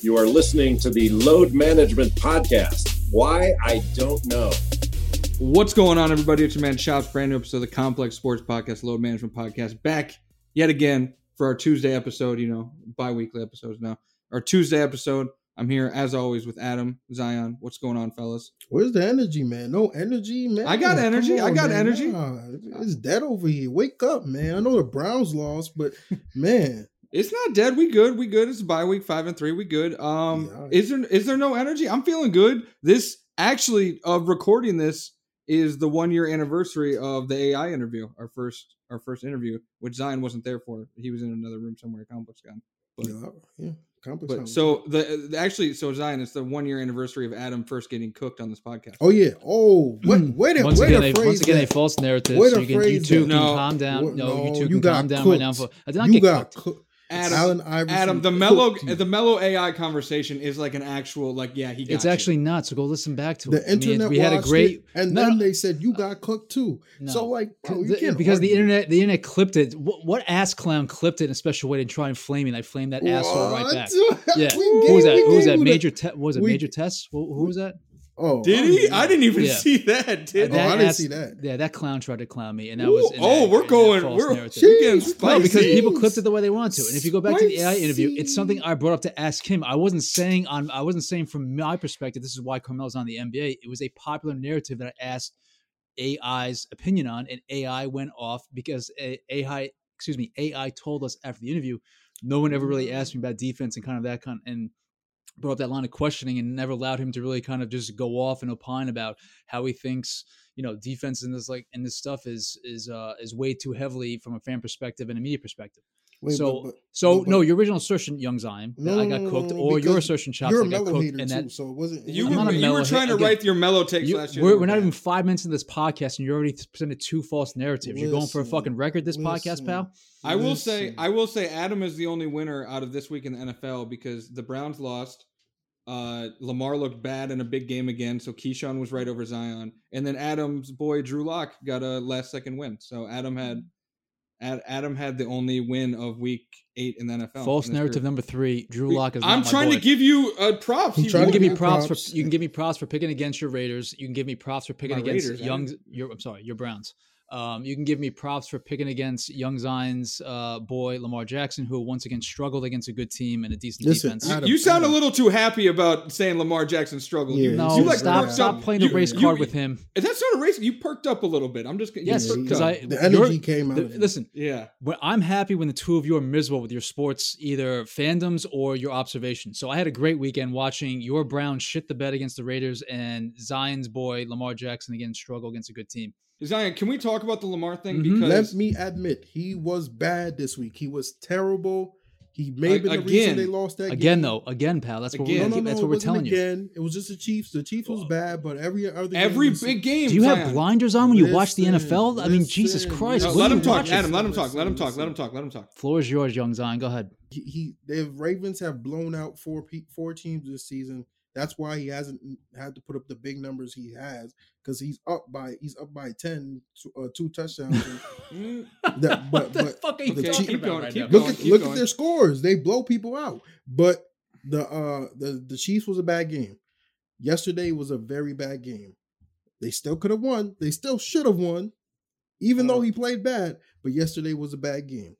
You are listening to the Load Management Podcast. Why? I don't know. What's going on, everybody? It's your man Chopz, brand new episode of the Complex Sports Podcast, Load Management Podcast, back yet again for our Tuesday episode. You know, bi weekly episodes now. Our Tuesday episode. I'm here as always with Adam Zion. What's going on, fellas? Where's the energy, man? No energy, man. I got Come energy. I got man. energy. Nah, it's dead over here. Wake up, man. I know the Browns lost, but man, It's not dead. We good. We good. It's bye week five and three. We good. Um, Yeah. is there is there no energy? I'm feeling good. This actually of recording this is the one year anniversary of the AI interview. Our first our first interview, which Zion wasn't there for. He was in another room somewhere. Complex Con. But, yeah, yeah. Complex but House. so the the- actually so Zion, it's the one year anniversary of Adam first getting cooked on this podcast. oh yeah, oh wait, wait a once wait again, a a, phrase once again, a false narrative. Way So to you can, you two that. can No. calm down. What- No, you two you can got calm down right now. For, I did not you get got cooked. cooked. Adam, Allen Iverson Adam, the mellow the mellow AI conversation is like an actual like yeah he got It's you. actually not. So go listen back to The it. I mean, internet we had a great it, and no, then no, they said you got cooked too. No. So like, oh, bro, you the- can't because the internet, the internet clipped it. What, what ass clown clipped it in a special way to try and flame me? I flamed that asshole right back. Yeah, who was that? Who was that? Major te- was it we- Major Test? Who, who was that? Oh, Did I he? didn't I didn't even Yeah. see that. Did Oh. I didn't ass- see that. Yeah, that clown tried to clown me, and that Ooh, was. in oh, that- we're going. We're, narrative. we're getting spicy. No, because people Spicy. clipped it the way they want to. And if you go back to the AI interview, it's something I brought up to ask him. I wasn't saying on I wasn't saying from my perspective, this is why Carmel's on the NBA. It was a popular narrative that I asked AI's opinion on, and AI went off because AI, excuse me, AI told us after the interview, no one ever really mm. asked me about defense and kind of that kind and brought up that line of questioning and never allowed him to really kind of just go off and opine about how he thinks you know defense and this like and this stuff is is uh is way too heavily from a fan perspective and a media perspective Wait, so but- but- so but- no your original assertion young zion that No, i got cooked no, no, or your assertion Chopz You're a that got mellow cooked hater and too, that so it wasn't. You were, you were trying to again, write your mellow takes you- last year. we're, we're not even five minutes into this podcast and you're already presented two false narratives you're going for a fucking record this podcast listen. pal I will say, I will say, Adam is the only winner out of this week in the NFL because the Browns lost. Uh, Lamar looked bad in a big game again, so Keyshawn was right over Zion, and then Adam's boy Drew Lock got a last second win. So Adam had, Ad, Adam had the only win of week eight in the NFL. false narrative career. number three drew lock is I'm my trying boy. to give you uh, props. You trying You to can give give me props, props. for you can give me props for picking against your Raiders. You can give me props for picking My against Raiders, young. Your I'm sorry, your Browns. Um, you can give me props for picking against Young Zion's uh, boy Lamar Jackson, who once again struggled against a good team and a decent Listen, defense. Adam- You sound a little too happy about saying Lamar Jackson struggled. Yeah, You- no, you like stop, perked stop playing You- the race you- card with him. Is that sort of race? You perked up a little bit. I'm just you Yes, perked because up. I The energy came out the- of it. listen, yeah. when I'm happy when the two of you are miserable with your sports, either fandoms or your observations. So I had a great weekend watching your Brown shit the bed against the Raiders and Zion's boy Lamar Jackson again struggle against a good team. Zion, can we talk about the Lamar thing? Mhm. Because Let me admit, he was bad this week. He was terrible. He may have been the Again. reason they lost that Again, game. though, again, pal, that's what we're No, no, no, that's it what we're wasn't telling you. again. It was just the Chiefs. The Chiefs was bad, but every other every was- big game. Do you have blinders on when you watch the Listen, NFL? I mean, Jesus Christ! No, listen. what let him talk, watching? Adam. Let him talk. Let him talk. Let him talk. Let him talk. Floor is yours, young Zion. Go ahead. he, he the Ravens have blown out four four teams this season. That's why he hasn't had to put up the big numbers he has because he's up by he's up by 10, two- uh, two touchdowns. Mm, That- what but- the but fuck are you the talking keep about going. right Keep now? going. look at look going. at their scores. They blow people out. But the uh the the Chiefs was a bad game. Yesterday was a very bad game. They still could have won. They still should have won, even though he played bad. But yesterday was a bad game.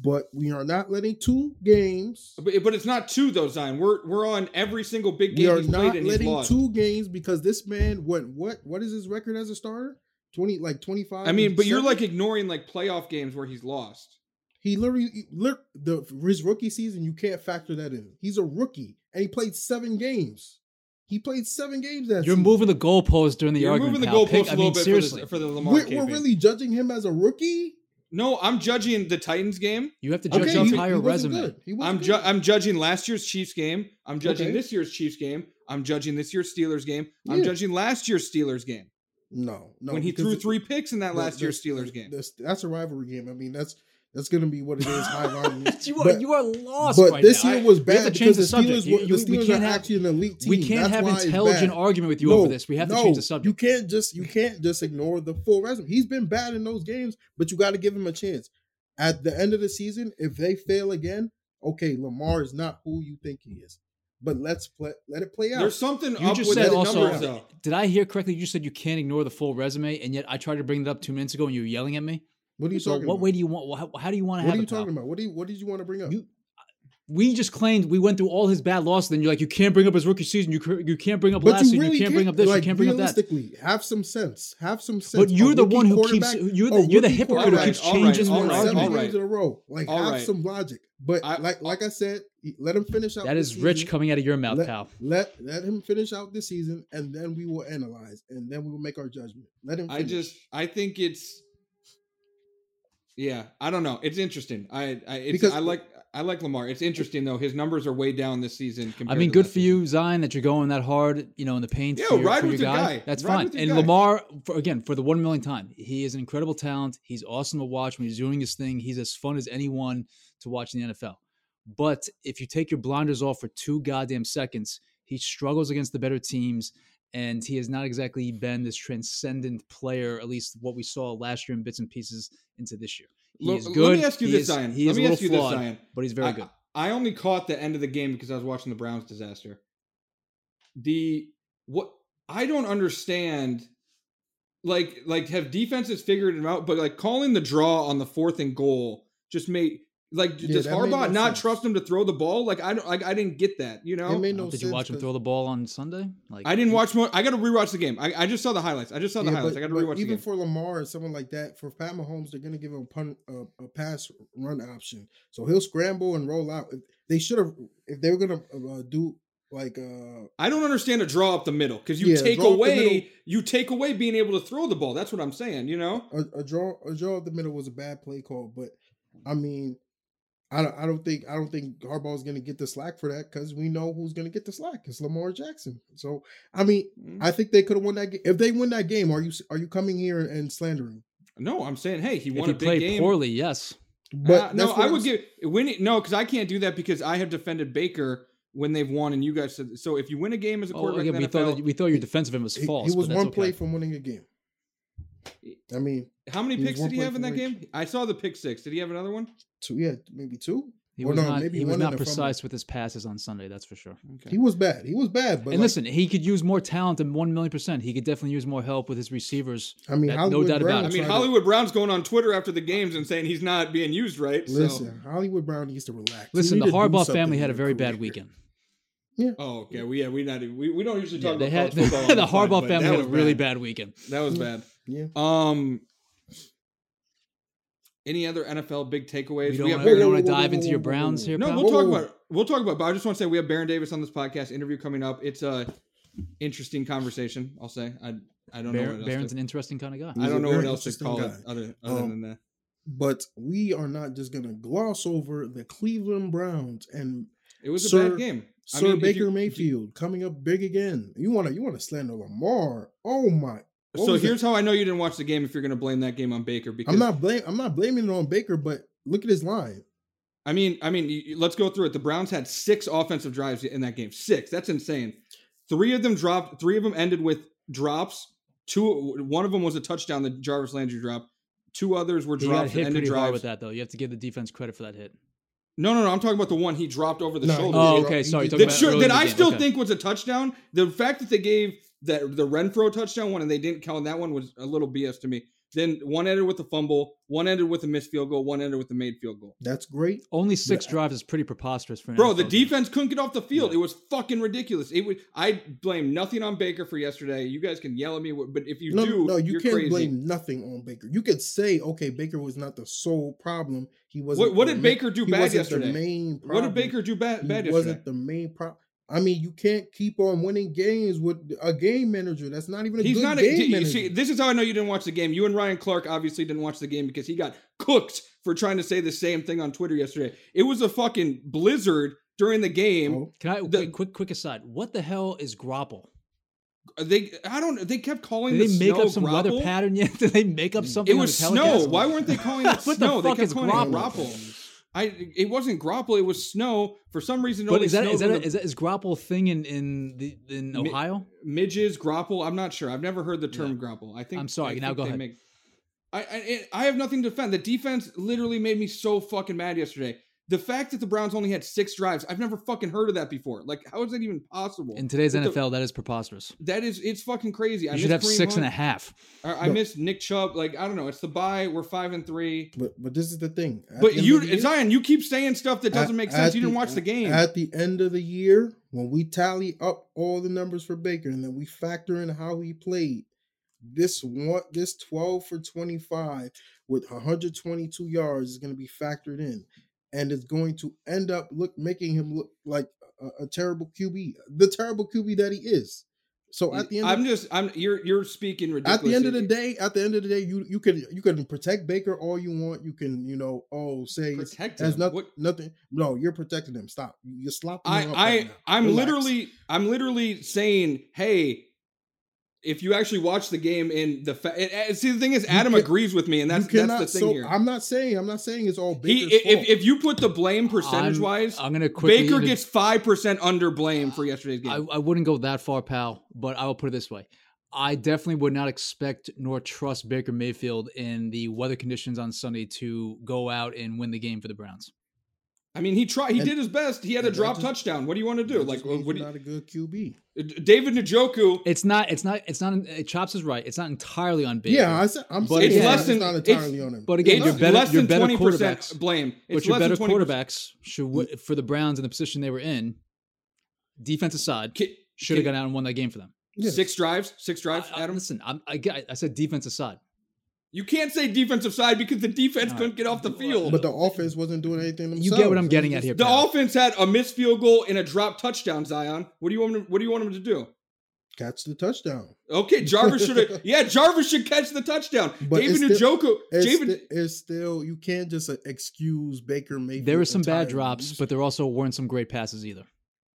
But we are not letting two games. But, but it's not two though, Zion. We're we're on every single big game. We are he's not and letting two games because this man what what what is his record as a starter? Twenty like twenty five. I mean, but you're like ignoring like playoff games where he's lost. He literally he- the his rookie season. You can't factor that in. He's a rookie and he played seven games. He played seven games that You're season. moving the goalposts during the You're argument. moving the pal. goalposts Pick- a I little mean, bit seriously. for the, for the Lamar. We're, we're really judging him as a rookie. No, I'm judging the Titans game. You have to judge Okay, the he- entire he wasn't resume. good. He wasn't I'm good. ju- I'm judging last year's Chiefs game. I'm judging Okay. this year's Chiefs game. I'm judging this year's Steelers game. I'm Yeah. judging last year's Steelers game no, no. when he threw three picks in that last the- year's Steelers game. the- that's a rivalry game. I mean, that's that's going to be what it is. High volume. you are But- you are lost But right this now. year was bad to change because the the. Steelers, You- were, you- the we Steelers can't are have actually an elite team. we can't That's have intelligent argument with you no, over this. We have to no, change the subject. You can't just you can't just ignore the full resume. He's been bad in those games, but you got to give him a chance. At the end of the season, if they fail again, okay, Lamar is not who you think he is. But let's play, let it play out. There's something You up just with said the also. Did I hear correctly? You said you can't ignore the full resume, and yet I tried to bring it up two minutes ago, and you were yelling at me. What are you So talking what about? way do you want? How, how do you want to have it? what have are you it, pal? talking about? What do you, what did you want to bring up? You- We just claimed we went through all his bad losses. Then you're like, you can't bring up his rookie season. You you can't bring up but last you season. really you can't bring up this. Like, you can't bring up that. realistically, have some sense. Have some sense. But you're A the one who keeps. You're the you're the rookie hypocrite who keeps changing all the right, seven argument. all right. games in a row. Like All have right. some logic. But I- like like I said, let him finish out. That this rich season. coming out of your mouth, let, pal. Let let him finish out this season, and then we will analyze, and then we will make our judgment. Let him. I just I think it's yeah, I don't know. It's interesting. I I it's, Because- I like I like Lamar. It's interesting though. His numbers are way down this season. I mean, good for you, Zion, that you're going that hard, you know, in the paint. Yeah, for ride for with your guy. guy. That's Ride fine. And guy. Lamar, for, again, for the one million time, he is an incredible talent. He's awesome to watch when he's doing his thing. He's as fun as anyone to watch in the NFL. But if you take your blinders off for two goddamn seconds, he struggles against the better teams, and he has not exactly been this transcendent player. At least what we saw last year in bits and pieces into this year. He is let me ask you He this, is- Zion. He Let me ask you this, flawed, Zion. but he's very I, good. I only caught the end of the game because I was watching the Browns disaster. The what I don't understand, like like have defenses figured it out, but like calling the draw on the fourth and goal just made like Yeah, does that Harbaugh no not sense. trust him to throw the ball? Like I don't like I didn't get that. You know, It made no Did sense. you watch him throw the ball on Sunday? Like I didn't watch more. I got to rewatch the game. I, I just saw the highlights. I just saw the Yeah, highlights. but- I got to but rewatch the even game. for Lamar and someone like that, for Pat Mahomes, they're going to give him a, pun, a, a pass run option, so he'll scramble and roll out. They should have if they were going to uh, do like uh I don't understand a draw up the middle because you Yeah, take draw up the away you take away being able to throw the ball. That's what I'm saying. You know. a, a draw a draw up the middle was a bad play call, but I mean, I don't I don't think I don't think Harbaugh's going to get the slack for that because we know who's going to get the slack. It's Lamar Jackson. So I mean, Mm. I think they could have won that game. If they win that game, are you are you coming here and slandering? No, I'm saying, hey, he if won he a big played game. poorly, yes. But Uh, no, I I'm would s- give win. No, because I can't do that because I have defended Baker when they've won, and you guys said so. If you win a game as a Oh, quarterback, again, we the thought NFL, that, we thought your defensive end was He, false. he was but one okay. play from winning a game. I mean, how many picks did he have in that from game? I saw the pick six. Did he have another one? Two, yeah, maybe two. He Or was no, not. maybe He was not precise with his passes on Sunday. That's for sure. Okay. He was bad. He was bad. But and like, listen, he could use more talent than one million percent. He could definitely use more help with his receivers. I mean, that- no Hollywood doubt about it. I mean, tried to- Hollywood Brown's going on Twitter after the games and saying he's not being used right. So. Listen, Hollywood Brown needs to relax. Listen, the Harbaugh family had a very bad career. weekend. Oh, okay. We yeah, we not we, we don't usually Yeah, talk they about had football on the Harbaugh family had a really bad. bad weekend. That was Yeah. bad. Yeah. Um, any other NFL big takeaways? We don't we wanna- don't want to dive into your Browns here. No, pal? we'll talk Whoa. about we'll talk about. But I just want to say we have Baron Davis on this podcast interview coming up. It's a interesting conversation. I'll say I I don't know. Bar- What else Baron's to, an interesting kind of guy. I don't know what else to interesting call it other other Um, than that. But we are not just going to gloss over the Cleveland Browns and It was a bad game. I Sir mean, Baker you- Mayfield coming up big again. You want to you want to slander Lamar? Oh my! What So here's it? how I know you didn't watch the game. If you're going to blame that game on Baker, because I'm not blame I'm not blaming it on Baker, but look at his line. I mean, I mean, you- you- let's go through it. The Browns had six offensive drives in that game. Six. That's insane. Three of them dropped. Three of them ended with drops. Two. One of them was a touchdown. The Jarvis Landry drop. Two others were He got drops. that hit ended pretty hard drives. with that, though. You have to give the defense credit for that hit. No, no, no. I'm talking about the one he dropped over the No, shoulder. Oh, okay. Sorry. did- that about sure, early that I still Okay. think was a touchdown. The fact that they gave that the Renfrow touchdown one and they didn't count that one was a little BS to me. Then one ended with a fumble, one ended with a missed field goal, one ended with a made field goal. That's great. Only six But- drives is pretty preposterous for an Bro, the game. defense couldn't get off the field. Yeah. It was fucking ridiculous. It was. I blame nothing on Baker for yesterday. You guys can yell at me, but if you no, do, no, you you're can't crazy. blame nothing on Baker. You could say, okay, Baker was not the sole problem. He was. What, what did Baker do he bad wasn't yesterday? The main What did Baker do bad, He bad yesterday? wasn't the main problem. I mean, you can't keep on winning games with a game manager. That's not even a He's good not. A, game you manager. see, this is how I know you didn't watch the game. You and Ryan Clark obviously didn't watch the game because he got cooked for trying to say the same thing on Twitter yesterday. It was a fucking blizzard during the game. Oh, Can I The- wait, quick quick aside? What the hell is grapple? Uh, they, I don't. They kept calling Did the they make up some weather pattern yet? Did they make up something? It on was the snow. telecast? Why weren't they calling it What the fuck they kept is calling grapple? it grapple. I. It wasn't grapple. It was snow. For some reason, it But is that is that, the is that is grapple thing in in the in Ohio? midges grapple? I'm not sure. I've never heard the term grapple. I think. I'm sorry, I now go ahead. Make, I, I I have nothing to defend. The defense literally made me so fucking mad yesterday. The fact that the Browns only had six drives, I've never fucking heard of that before. Like, how is that even possible? In today's With the- NFL, that is preposterous. that is, it's fucking crazy. I You should have miss Kareem six and a half. I, I No. miss Nick Chubb. Like, I don't know. It's the bye. We're five and three. but but this is the thing. At But the you, year- Zion, you keep saying stuff that doesn't at- make sense. at You didn't watch the game. At the end of the year, when we tally up all the numbers for Baker and then we factor in how he played, this one, this 12 for 25 with 122 yards is going to be factored in, and it's going to end up look making him look like a, a terrible QB, the terrible QB that he is. So at the end, I'm of, just, I'm. You're, you're speaking ridiculous. at the end of the day, at the end of the day, you you can you can protect Baker all you want. You can you know oh say protect has him. nothing. What- nothing. No, you're protecting him. Stop. You're slopping I. I right I'm Relax. literally, I'm literally saying, hey, if you actually watch the game and the fa- see the thing is, Adam can- agrees with me, and that's You that's the thing so here. I'm not saying. I'm not saying it's all Baker's if, fault. if you put the blame percentage I'm- wise, I'm gonna Baker inter- gets five percent under blame for yesterday's game. I, I wouldn't go that far, pal, but I will put it this way. I definitely would not expect nor trust Baker Mayfield in the weather conditions on Sunday to go out and win the game for the Browns. I mean, he tried. He And- did his best. He had a drop just- touchdown. What do you want to do? Like, just means what do you're not a good QB. David Njoku? It's not. It's not. It's not. uh, Chopz is right. It's not entirely on Baker. Yeah, I said, I'm But saying it's it's, less than- it's not entirely on him. but again, you're better- less you're than better twenty percent quarterbacks. blame. but It's your better than 20. quarterbacks should for the Browns in the position they were in. Defensive side Ki- should have gone out and won that game for them. Yes. Six drives, six drives, I- I- Adam. listen, I'm, I, I said defensive side. You can't say defensive side because the defense All couldn't get off the field. But the offense wasn't doing anything themselves. You get what I'm getting at here. the pal. offense had a missed field goal and a drop touchdown. Zion, what do you want? Him to, what do you want him to do? Catch the touchdown. Okay, Jarvis should have. Yeah, Jarvis should catch the touchdown. But David it's still- Njoku. It's, David. sti- it's still you can't just uh, excuse Baker Mayfield. There were some bad entirely. drops, but there also weren't some great passes either.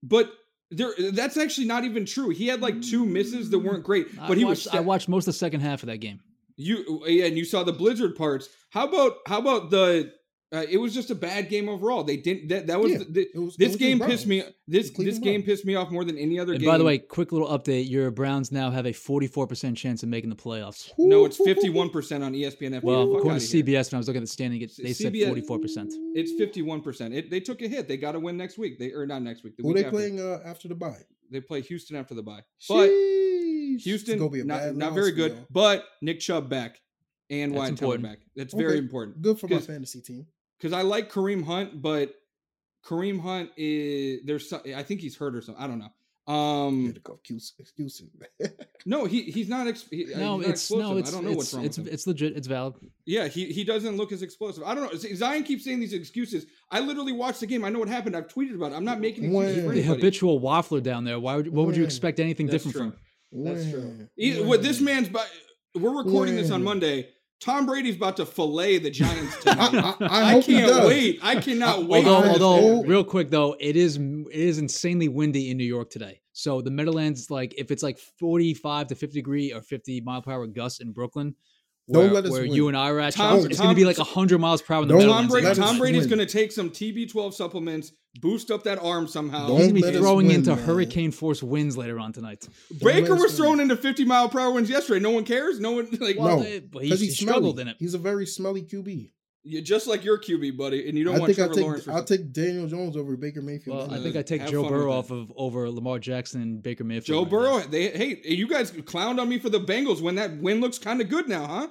but there, that's actually not even true. He had like two misses that weren't great, but I he watched, was. I watched most of the second half of that game. You yeah, and you saw the blizzard parts. How about how about the? Uh, it was just a bad game overall. They didn't. That, that was Yeah, the, it was- this was game the pissed me. Browns. This this game Browns. pissed me off more than any other And game. by the way, quick little update: your Browns now have a 44% chance of making the playoffs. no, it's fifty one percent on ESPN. Well, Fuck according outta to here. CBS, when I was looking at the standing, it, they said 44%. It's fifty one percent. It They took a hit. They got to win next week. They or not next week. The Who week they after. playing uh, after the bye? They play Houston after the bye. But Sheesh. It's Houston, gonna be a not, bad not loss very good. y'all. But Nick Chubb back and That's Wyatt Teller back. That's Okay. very important. Good for my fantasy team. Because I like Kareem Hunt, but Kareem Hunt is there's some, I think he's hurt or something. I don't know. Um, Had excuse excuses. no, he he's not. Ex- he, uh, No, he's not it's no, it's I don't know it's what's wrong it's, with him. it's legit. It's valid. Yeah, he he doesn't look as explosive. I don't know. Zion keeps saying these excuses. I literally watched the game. I know what happened. I've tweeted about it. I'm not making excuses for The habitual waffler down there. Why would what would you expect anything That's different true. from? That's true. When? He- what this man's. By, we're recording this on Monday. Tom Brady's about to fillet the Giants I, tonight. I, I, I, hope he can't wait. I cannot I- wait. Although, although real quick though, it is it is insanely windy in New York today. So the Meadowlands, like if it's like forty five to fifty degree or fifty mile per hour gusts in Brooklyn, Don't where, let us where win. you and I are at, Tom- it's going to be like hundred miles per hour in the Don't- Tom, Brady, Tom Brady's going to take some TB12 supplements, boost up that arm somehow. Don't He's going to be throwing win, into man. hurricane force winds later on tonight. Baker let was us thrown into 50 mile per hour winds yesterday. No one cares. No one like Well, No, but he, Because he struggled in it. He's a very smelly QB. You're just like your QB buddy, and you don't I want think I'll Trevor take Lawrence. For I'll take Daniel Jones over Baker Mayfield. Well, I think I take Joe Burrow off of over Lamar Jackson and Baker Mayfield. Joe right Burrow. now. They hey, you guys clowned on me for the Bengals when that win looks kind of good now, huh?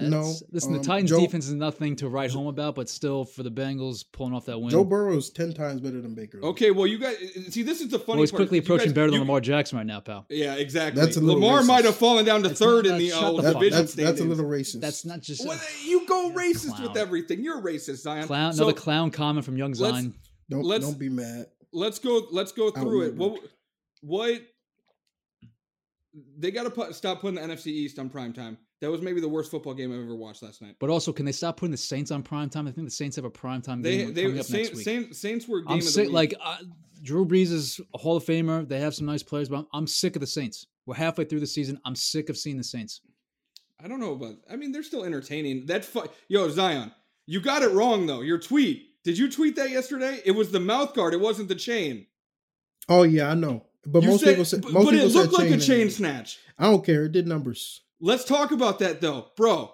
No, It's- listen, um, the Titans' Joe- defense is nothing to write home about, but still, for the Bengals pulling off that win, Joe Burrow is ten times better than Baker. Okay, well you guys see this is the funny well, he's part. quickly is approaching guys- better than you- Lamar Jackson right now, pal. Yeah, exactly. That's a little Lamar racist. might have fallen down to It's third not- in the shut old That- division that's, that's a little racist. That's not just Well, you go You're racist with everything. You're racist, Zion. clown. So- Another clown comment from young let's- Zion. don't let's- don't be mad. let's go. Let's go through it. What? What? They got to put, stop putting the NFC East on prime time. That was maybe the worst football game I've ever watched last night. But also, can they stop putting the Saints on prime time? I think the Saints have a prime time They game they coming up Saints, next week. Saints, Saints were game I'm of the week. Like uh, Drew Brees is a Hall of Famer. They have some nice players, but I'm, I'm sick of the Saints. We're halfway through the season. I'm sick of seeing the Saints. I don't know about. I mean, they're still entertaining. That fu- yo Zion, you got it wrong though. Your tweet. Did you tweet that yesterday? It was the mouth guard. It wasn't the chain. Oh yeah, I know. But You most said- people say but, most but people it said looked like a chain chain snatch. I don't care. It did numbers. Let's talk about that though, bro.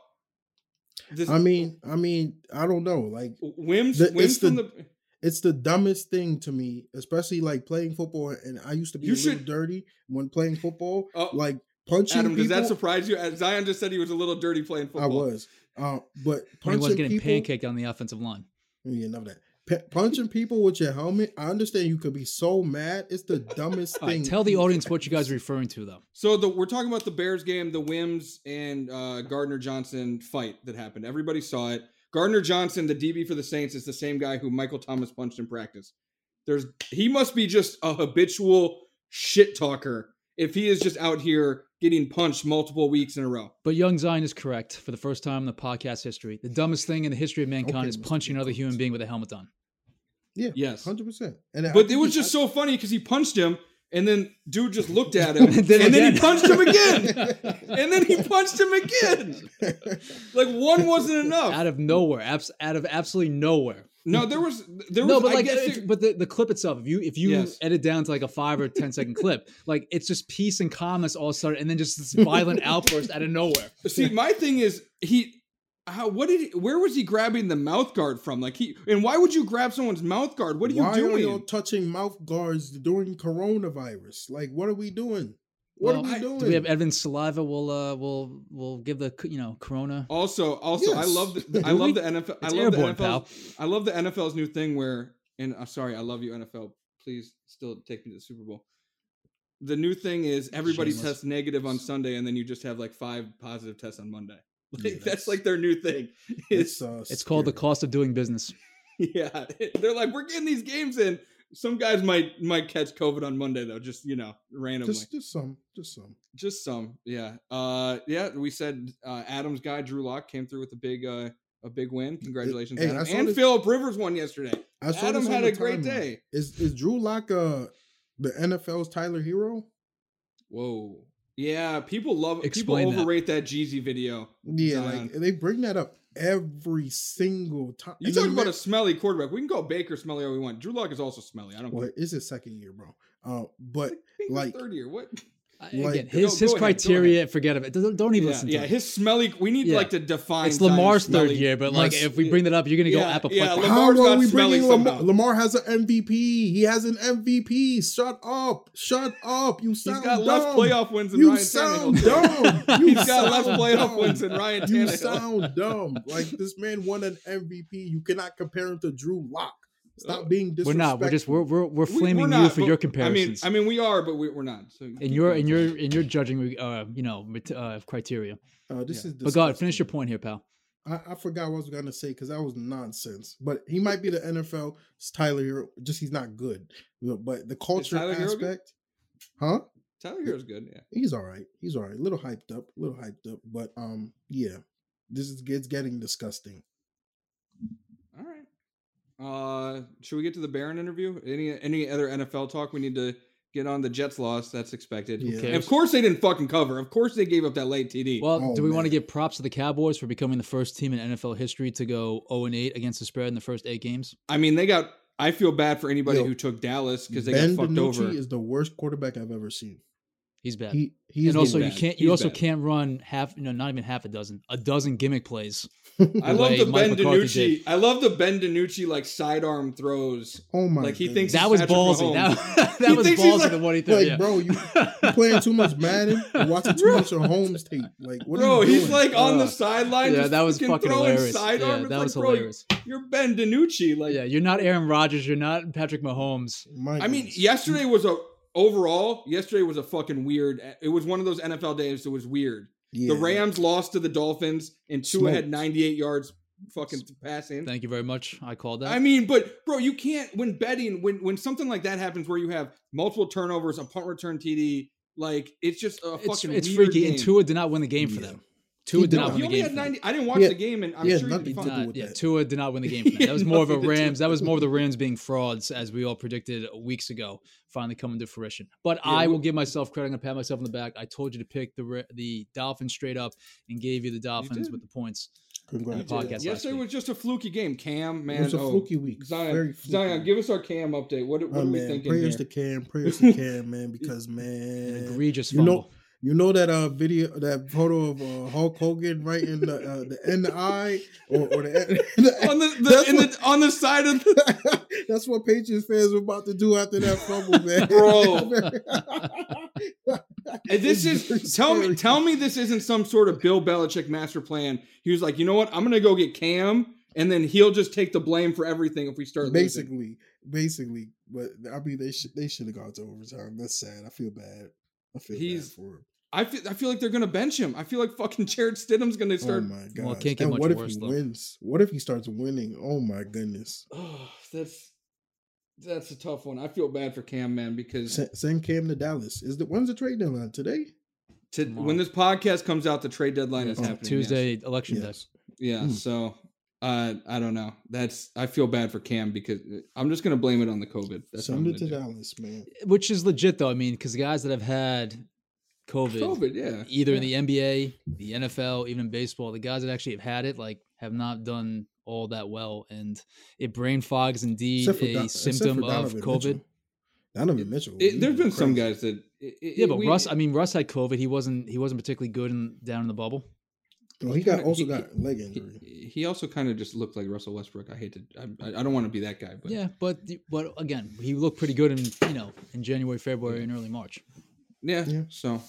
This, I mean, I mean, I don't know. Like Wims, the- Wims it's the- from the. it's the dumbest thing to me, especially like playing football. And I used to be You a little dirty when playing football. Oh, like punching Adam, does that surprise you? Uh, Zion just said he was a little dirty playing football. I was. Uh, but When he was getting people, pancaked on the offensive line. Yeah, enough of that. P- punching people with your helmet. I understand you could be so mad. It's the dumbest All right, thing. tell the audience what you guys are referring to, though. So the, we're talking about the Bears game, the Wims and uh, Gardner Johnson fight that happened. Everybody saw it. Gardner Johnson, the DB for the Saints, is the same guy who Michael Thomas punched in practice. There's he must be just a habitual shit talker if he is just out here getting punched multiple weeks in a row. But Young Zion is correct for the first time in the podcast history. The dumbest thing in the history of mankind Okay, is punching another human being with a helmet on. Yeah, Yes. hundred percent. And But it was he- just so funny because he punched him and then dude just looked at him and, And then then he punched him again. and then he punched him again. Like one wasn't enough. Out of nowhere, abs- out of absolutely nowhere. No, there was there was no, but I like, guess if- there- but the, the clip itself, if you if you Yes. edit down to like a five or ten second clip, like it's just peace and calmness all of a sudden, and then just this violent outburst out of nowhere. See, my thing is he. How? What did? He, where was he grabbing the mouth guard from? Like he. And why would you grab someone's mouth guard? What are you Why doing? are you touching mouth guards during coronavirus? Like, what are we doing? What Well, are we I- doing? Do we have Evan's saliva? We'll uh, we'll we'll give the you know Corona. also, also, I love. The, I love the NFL. I It's love the NFL. pal. I love the NFL's new thing where. And uh, sorry, I love you, NFL. Please still take me to the Super Bowl. The new thing is everybody Shameless. tests negative on Sunday, and then you just have like five positive tests on Monday. Like, Yeah, that's, that's- like their new thing. It's it's uh, It's called the cost of doing business. Yeah, they're like, we're getting these games in. Some guys might might catch COVID on Monday though, just you know, randomly. Just, just some, just some. Just some, yeah. Uh, yeah. We said uh, Adams guy Drew Lock came through with a big uh, a big win. Congratulations, hey, Adam. And this- Philip Rivers won yesterday. I saw Adam had a great timeline. day. Is is Drew Lock uh the NFL's Tyler Herro? Whoa. Yeah, people love Explain people overrate that Jeezy video. Yeah, Zion. like they bring that up every single time. You And talk about ma- a smelly quarterback. We can call Baker smelly all we want. Drew Lock is also smelly. I don't well, care. it's his second year, bro. Uh, but like- third year. What? I- Like- Again, Go- his go his ahead, go criteria, forget of it. Don't, don't even Yeah, listen to yeah. it. His smelly. We need Yeah. like to define. It's Lamar's third year, but like Yes. if we bring that up, you're gonna go Yeah, apoplectic. yeah, how Lamar's are we bringing Lamar? Lamar has an MVP. He has an MVP. Shut up! Shut up! You He's sound got dumb. less playoff wins than You Ryan sound Tannehill. dumb. You He's got less sound playoff dumb. wins than Ryan You sound dumb. Like this man won an MVP. You cannot compare him to Drew Lock. Stop being we're not. We're just we're we're, we're flaming we're you for but- your I mean. I mean, we are, but we, we're not. So in your in your in your judging, uh, you know, mat- uh, criteria. Uh, this Yeah. is. But go ahead, finish your point here, pal. I, I forgot what I was gonna say because that was nonsense. But he might be the NFL's Tyler Herro. Just he's not good. But the culture Tyler aspect, huh? Tyler Herro's good. Yeah. He's all right. He's all right. A little hyped up. A little hyped up. But um, yeah, this is it's getting disgusting. All right. Uh, should we get to the Baron interview? Any any other NFL talk we need to get on? The Jets loss. That's expected. Yeah. Of course they didn't fucking cover. Of course they gave up that late TD. Well, Oh, do we want to give props to the Cowboys for becoming the first team in NFL history to go 0 and 8 against the spread in the first eight games? I mean, they got. I feel bad for anybody Yo, who took Dallas because they ben got fucked DiNucci over. is the worst quarterback I've ever seen. He's bad. He he is and the also, you can't. You He's also bad. can't run half. You know, not even half a dozen. A dozen gimmick plays. I love the Mike Ben DiNucci. I love the Ben DiNucci like sidearm throws. Oh my! Like, he goodness. thinks That was Patrick ballsy. Mahomes. That, that He was ballsy. like- the one he threw. like, yeah. bro, you you playing too much Madden and watching too much Mahomes tape. Like, what Bro, are you he's like on the Uh, sideline. yeah, that was fucking hilarious. Sidearm. Yeah, It's that like, was bro, hilarious. You're Ben DiNucci. Like, yeah, you're not Aaron Rodgers. You're not Patrick Mahomes. My I mean, yesterday was a overall. Yesterday was a fucking weird. It was one of those NFL days that was weird. Yeah. The Rams lost to the Dolphins, and Tua had 98 yards fucking pass in. Thank you very much. I called that. I mean, but bro, you can't when betting when when something like that happens where you have multiple turnovers, a punt return TD, like it's just a it's, fucking it's freaky. game. And Tua did not win the game for them. Tua He did don't. win the game. had for them. 90 I didn't watch Yeah. the game and I'm He sure nothing he'd be to fine. do Not- with yeah, that. Tua did not win the game for them. That was more of a nothing to do Rams. That was more of the Rams being frauds, as we all predicted weeks ago, finally coming to fruition. But Yeah, I will give myself credit. I'm gonna pat myself on the back. I told you to pick the the Dolphins straight up and gave you the Dolphins did. with the points. Congrats. podcast Yesterday week. was just a fluky game. Cam, man, It was a oh, fluky week. Zion, Very fluky. Zion, give us our Cam update. What, what Oh, are we man, thinking prayers here? to Cam, prayers to Cam, man, because An man, egregious you know, fumble. You know that uh video, that photo of uh, Hulk Hogan right in the uh, the NI or, or the, the on the, the, in what- the on the side of the That's what Patriots fans were about to do after that fumble, man. bro. And this It's is tell me tell me this isn't some sort of Bill Belichick master plan. He was like, you know what? I'm gonna go get Cam, and then he'll just take the blame for everything if we start losing. basically, basically. But I mean, they should they should have gone to overtime. That's sad. I feel bad. I feel He's- for him. I feel I feel like they're gonna bench him. I feel like fucking Jarrett Stidham's gonna start. oh my god! Well, can't get and much what worse, if he though. wins? What if he starts winning? Oh my goodness! Oh, that's that's a tough one. I feel bad for Cam, man, because Send, send Cam to Dallas. Is the when's the trade deadline today? to, when this podcast comes out, the trade deadline is Oh, happening. yes. Tuesday election Yes. Yeah, Hmm. so uh, I don't know. That's I feel bad for Cam because uh, I'm just gonna blame it on the COVID. That's Send it gonna do. Dallas, man. which is legit though. I mean, because the guys that have had COVID, COVID, yeah. either in the NBA, the NFL, even in baseball, the guys that actually have had it like have not done all that well, and it brain fogs indeed for a Don- symptom for of Donovan COVID. Mitchell. Donovan Mitchell. It- he's there's been some guys that it, it- Yeah, but we- Russ, I mean, Russ had COVID. He wasn't he wasn't particularly good in, down in the bubble. Well, he got kinda- also he- got leg injury. he also kind of just looked like Russell Westbrook. I hate to, I, I don't want to be that guy, but yeah, but but again, he looked pretty good in you know in January, February, and early March. yeah. Yeah. So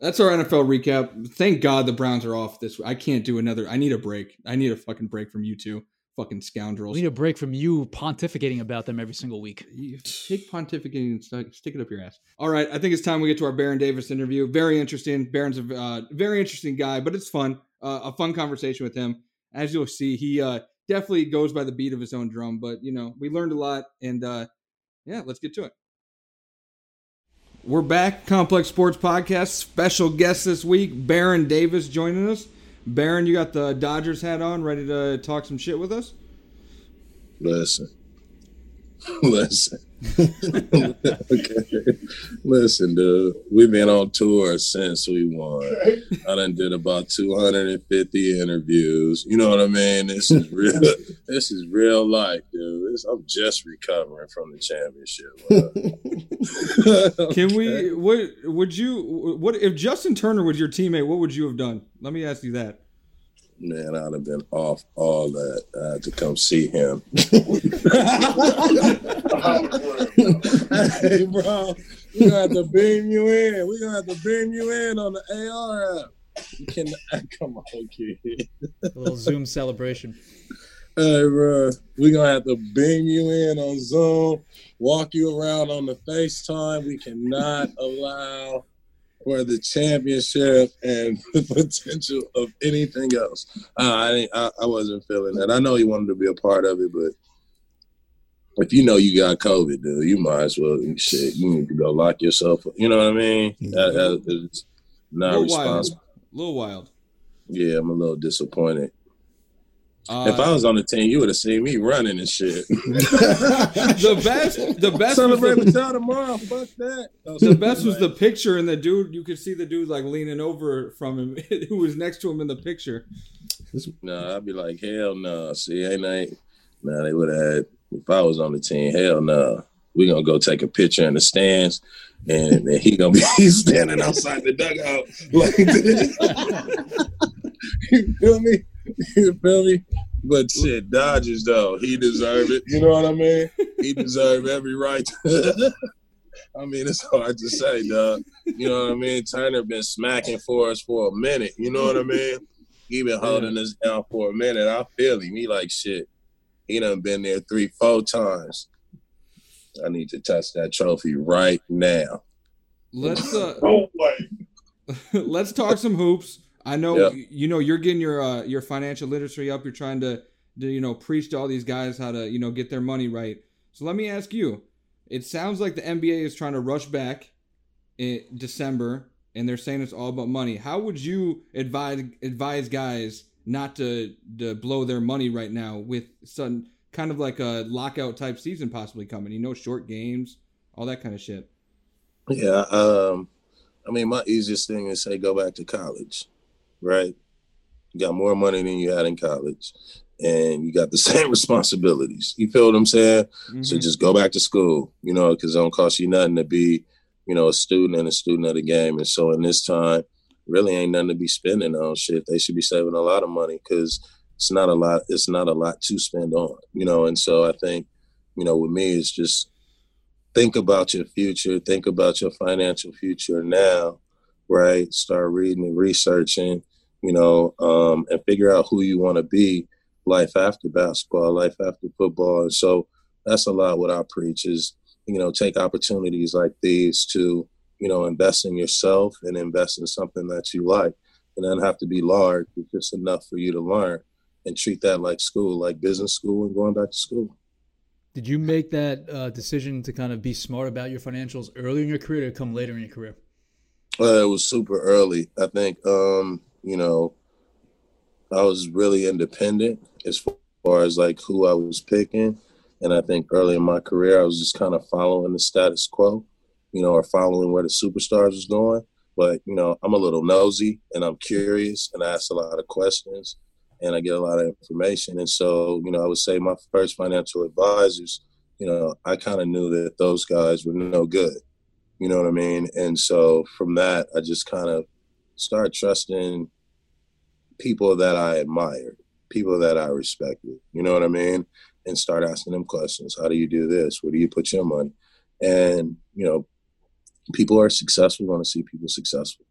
that's our NFL recap. Thank God the Browns are off this. I can't do another. I need a break. I need a fucking break from you two, fucking scoundrels. We need a break from you pontificating about them every single week. You take pontificating and stuck, stick it up your ass. All right, I think it's time we get to our Baron Davis interview. Very interesting. Baron's a uh, very interesting guy, but it's fun. Uh, a fun conversation with him. As you'll see, he uh, definitely goes by the beat of his own drum. But you know, we learned a lot, and uh, yeah, let's get to it. We're back, Complex Sports Podcast. Special guest this week, Baron Davis, joining us. Baron, you got the Dodgers hat on, ready to talk some shit with us? Listen. Listen. okay. Listen, dude. We've been on tour since we won. I done did about 250 interviews. You know what I mean? This is real. this is real life, dude. This, I'm just recovering from the championship. Can we? What would you? What if Justin Turner was your teammate? What would you have done? Let me ask you that. Man, I'd have been off all that. Had to come see him. hey, bro, we're gonna have to beam you in. We're gonna have to beam you in on the AR app. You can come on, kid. A little Zoom celebration. Hey, bro, we're gonna have to beam you in on Zoom, walk you around on the FaceTime. We cannot allow for the championship and the potential of anything else. Uh, I, I I wasn't feeling that. I know he wanted to be a part of it, but if you know you got COVID, dude, you might as well shit. You need to go lock yourself. up. You know what I mean? That, that is A not little wild. responsible. A little wild. Yeah, I'm a little disappointed. Uh, if I was on the team, you would have seen me running and shit. the best, the best, was Celebrate the, with y'all tomorrow. Fuck that. the best was the picture, and the dude. You could see the dude like leaning over from him, who was next to him in the picture. No, I'd be like, hell no. See, ain't I? Nah, they would have had. If I was on the team, hell no. We gonna go take a picture in the stands, and, and he gonna be standing outside the dugout like this. you feel me? You feel me? But shit, Dodgers though, he deserved it. You know what I mean? He deserved every right. I mean, it's hard to say, dog. You know what I mean? Turner been smacking for us for a minute. You know what I mean? He been holding us down for a minute. I feel him. He like shit. He done been there three, four times. I need to touch that trophy right now. Let's uh, No let's talk some hoops. I know Yeah. you know you're getting your uh, your financial literacy up. You're trying to, to you know preach to all these guys how to you know get their money right. So let me ask you. It sounds like the NBA is trying to rush back in December, and they're saying it's all about money. How would you advise advise guys not to to blow their money right now with some kind of like a lockout type season possibly coming? You know, short games, all that kind of shit. Yeah, um, I mean, my easiest thing is say go back to college, right? You got more money than you had in college, and you got the same responsibilities. You feel what I'm saying? So Mhm. just go back to school, you know, because it don't cost you nothing to be, you know, a student and a student of the game. And so in this time, really ain't nothing to be spending on shit. They should be saving a lot of money because it's not a lot. It's not a lot to spend on, you know. And so I think, you know, with me, it's just think about your future, think about your financial future now, right? Start reading and researching, you know, um, and figure out who you want to be life after basketball, life after football. And so that's a lot what I preach is, you know, take opportunities like these to, you know, invest in yourself and invest in something that you like. And doesn't have to be large, it's just enough for you to learn and treat that like school, like business school and going back to school. Did you make that uh, decision to kind of be smart about your financials early in your career or come later in your career? Uh, it was super early. I think, um, you know, I was really independent as far as like who I was picking. And I think early in my career, I was just kind of following the status quo, you know, or following where the superstars was going. But, you know, I'm a little nosy and I'm curious and I ask a lot of questions and I get a lot of information. And so, you know, I would say my first financial advisors, you know, I kind of knew that those guys were no good. You know what I mean? And so from that, I just kind of started trusting people that I admired, people that I respected. You know what I mean? And start asking them questions. How do you do this? Where do you put your money? And, you know, people are successful want to see people successful,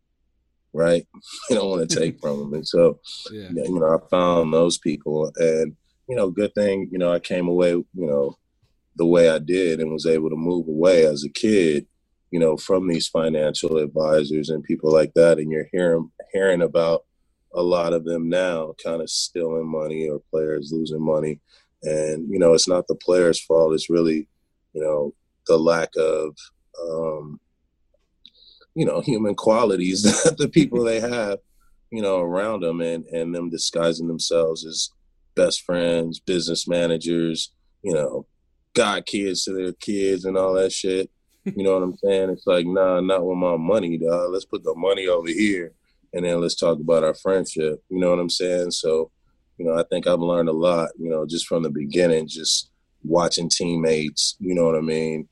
right? They don't want to take from them. And so, Yeah. yeah, you know, I found those people, and you know, good thing, you know, I came away, you know, the way I did, and was able to move away as a kid, you know, from these financial advisors and people like that, and you're hearing hearing about a lot of them now, kind of stealing money or players losing money, and you know, it's not the players' fault; it's really, you know, the lack of. Um, you know, human qualities that the people they have, you know, around them and, and them disguising themselves as best friends, business managers, you know, god kids to their kids and all that shit. You know what I'm saying? It's like, nah, not with my money, dog. Let's put the money over here and then let's talk about our friendship. You know what I'm saying? So, you know, I think I've learned a lot, you know, just from the beginning, just watching teammates, you know what I mean?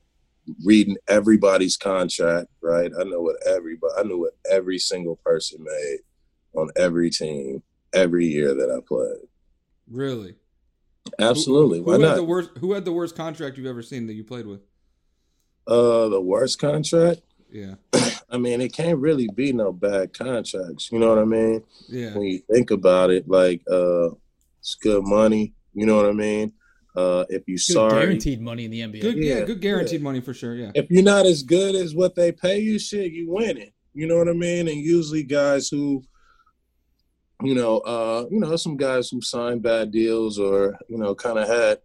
Reading everybody's contract, right? I know what everybody, I knew what every single person made on every team every year that I played. Really? Absolutely. Who, Why who had not? the worst? Who had the worst contract you've ever seen that you played with? Uh, the worst contract? Yeah. I mean, it can't really be no bad contracts. You know what I mean? Yeah. When you think about it, like, uh, it's good money. You know what I mean? Uh, if you Good sorry, guaranteed money in the NBA. Good. Yeah. Yeah, Good guaranteed money for sure. Yeah. if you're not as good as what they pay you, shit, you winning. You know what I mean? And usually guys who, you know, uh, you know, some guys who signed bad deals or, you know, kind of had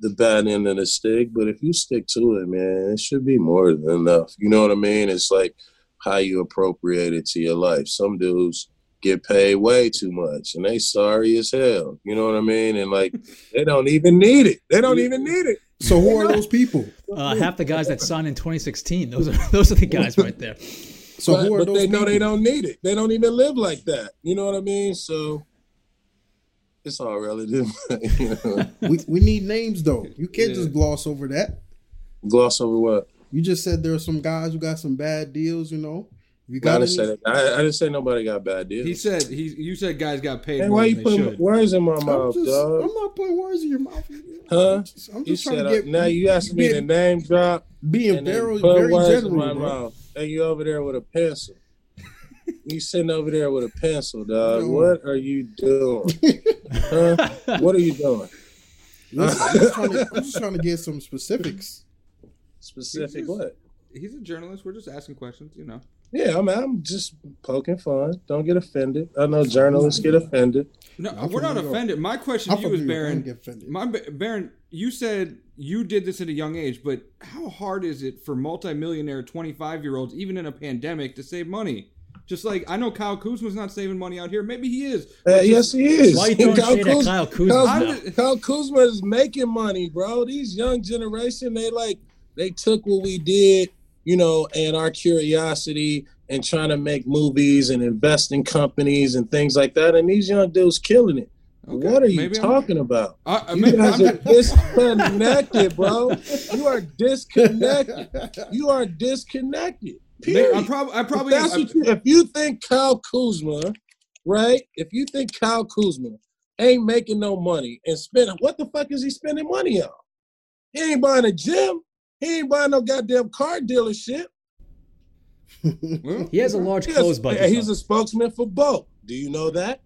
the bad end of the stick. But if you stick to it, man, it should be more than enough. You know what I mean? It's like how you appropriate it to your life. Some dudes get paid way too much and they sorry as hell. You know what I mean? And like they don't even need it. They don't even need it. So who are those people? Uh, half the guys that signed in 2016, those are those are the guys right there. So but, who are but those they know they don't need it. They don't even live like that. You know what I mean? So it's all relative. you know? We, we need names though. You can't Yeah. just gloss over that. Gloss over what? You just said there are some guys who got some bad deals. You know, you I got didn't say that. I, I didn't say nobody got bad deals. He said he. You said guys got paid Hey, why you putting words in my I'm mouth, just, dog? I'm not putting words in your mouth. Huh? I'm just, I'm You just trying said to I- get. now you asking me to name drop being very, put very words in general, my bro. mouth. And you over there with a pencil. You sitting over there with a pencil, dog. No. What are you doing? huh? What are you doing? Listen, I'm, just trying to, I'm just trying to get some specifics. Specific what? He's a journalist. We're just asking questions. You know. Yeah, I'm I'm just poking fun. Don't get offended. I know journalists get offended. No, I'm we're not offended. My question I'm to you from is, New York. I don't Baron. My Baron, you said you did this at a young age, but how hard is it for multimillionaire 25 year olds, even in a pandemic, to save money? Just like I know Kyle Kuzma's not saving money out here. Maybe he is. Uh, yes, he is. Why you throwing Kyle shade at Kuz- Kyle Kuzma? Kyle, I'm now? just- Kyle Kuzma is making money, bro. These young generation, they like they took what we did, you know, and our curiosity and trying to make movies and invest in companies and things like that. And these young dudes killing it. Okay, what are you maybe I'm- talking about? I, I You mean, guys I'm are disconnected, bro. You are disconnected. You are disconnected. Period. I'm probably. I If probably. that's what you, if you think Kyle Kuzma, right? If you think Kyle Kuzma ain't making no money and spending, what the fuck is he spending money on? He ain't buying a gym. He ain't buying no goddamn car dealership. He has a large He clothes is- budget. He's though. a spokesman for both. Do you know that?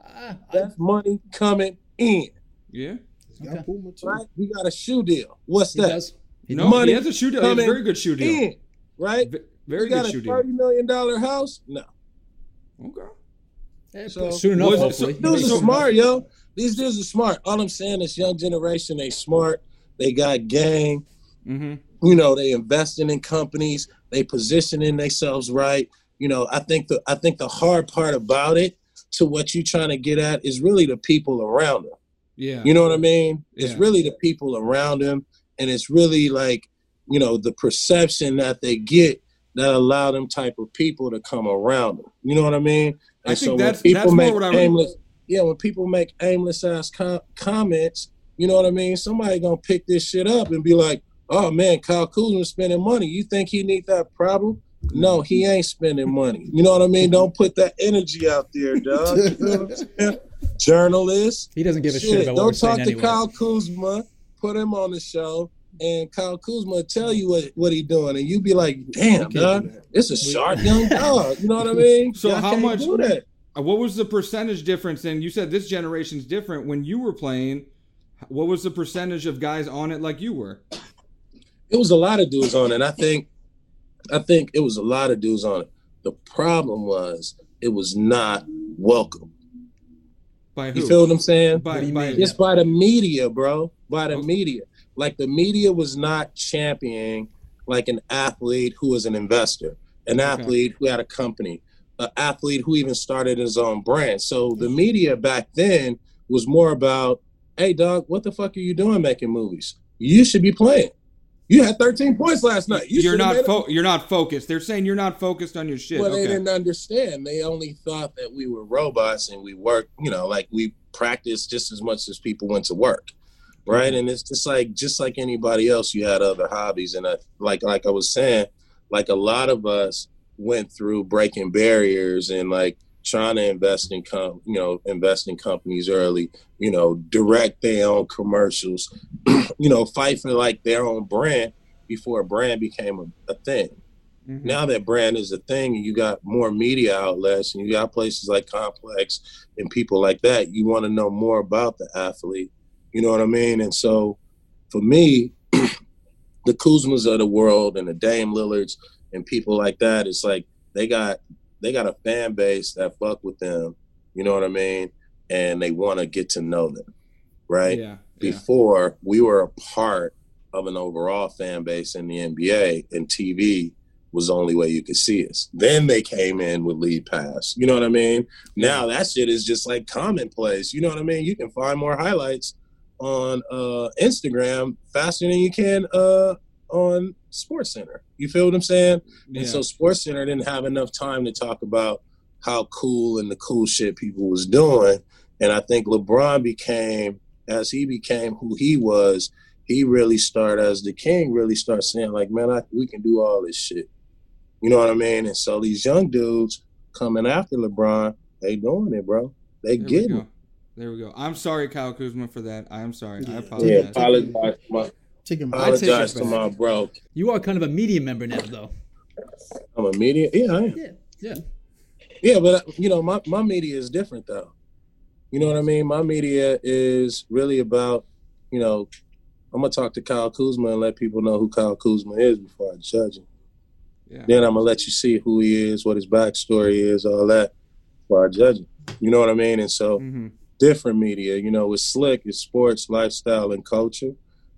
Ah, I- That's money coming in, yeah. Got Puma too. right? He got a shoe deal. What's he that? does. He No, money he has a shoe deal. He has a very good shoe deal. In, right? V- Very he got good a shoe deal. thirty million dollar house. No, Okay. Eh, So- soon enough, Was hopefully. so- He dudes are so- soon enough. smart, yo. These dudes are smart. All I'm saying is, young generation, they smart. They got game. Mm-hmm. you know they investing in companies they positioning themselves right you know i think the i think the hard part about it to what you're trying to get at is really the people around them Yeah. you know what i mean it's Yeah. really the people around them and it's really like you know the perception that they get that allow them type of people to come around them you know what i mean I and think so that's- when people that's more what I- aimless yeah when people make aimless ass com- comments you know what i mean somebody gonna pick this shit up and be like oh man, Kyle Kuzma's spending money. You think he need that problem? No, he ain't spending money. You know what I mean? Don't put that energy out there, dog. You know what I'm saying? He doesn't give a shit, Shit, about what don't we're talk to anyway. Kyle Kuzma. Put him on the show, and Kyle Kuzma tell you what, what he doing, and you be like, "Damn, can't dog, it's a sharp young dog." You know what I mean? So Y'all how much- do that? Uh, What was the percentage difference? And you said this generation's different. When you were playing, what was the percentage of guys on it like you were? it was a lot of dudes on it. I think, I think it was a lot of dudes on it. The problem was it was not welcome. By who? You feel what I'm saying? by, What by, mean? It's by the media, bro. By the Okay. media. Like the media was not championing like an athlete who was an investor, an athlete who had a company, an athlete who even started his own brand. So the media back then was more about, hey dog, what the fuck are you doing making movies? You should be playing. You had 13 points last night. You are not fo- you're not focused. They're saying you're not focused on your shit. well, they didn't understand. They only thought that we were robots and we worked, you know, like we practiced just as much as people went to work, right? And it's just like just like anybody else, you had other hobbies, and I, like like I was saying, like a lot of us went through breaking barriers and like trying to invest in com, you know, invest in companies early, you know, direct their own commercials, you know, fight for like their own brand before a brand became a, a thing Mhm. now that brand is a thing and you got more media outlets and you got places like complex and people like that you want to know more about the athlete you know what i mean and so for me the kuzmas of the world and the dame lillards and people like that it's like they got they got a fan base that fuck with them you know what i mean and they want to get to know them right Yeah. yeah. before we were a part of an overall fan base in the NBA and TV was the only way you could see us. Then they came in with League Pass. You know what I mean? Now that shit is just like commonplace. You know what I mean? You can find more highlights on uh Instagram faster than you can uh on Sports Center. You feel what I'm saying? Yeah. And so Sports Center didn't have enough time to talk about how cool and the cool shit people was doing. And I think LeBron became, as he became who he was, he really started as the king, really start saying, like, man, I, we can do all this shit. You know what I mean? And so these young dudes coming after LeBron, they doing it, bro. They There getting it. There we go. I'm sorry, Kyle Kuzma, for that. I am sorry. I Yeah. apologize. Yeah, apologize to my, Taking my I'd take apologize to my bro. You are kind of a media member now, though. I'm a media. Yeah, I am. Yeah, yeah. Yeah, but uh, you know, my, my media is different though. You know what I mean? My media is really about, you know, I'm gonna talk to Kyle Kuzma and let people know who Kyle Kuzma is before I judge him. Yeah. Then I'm gonna let you see who he is, what his backstory is, all that, for our judging. You know what I mean? And so Mhm. Different media, you know, it's slick, it's sports, lifestyle, and culture.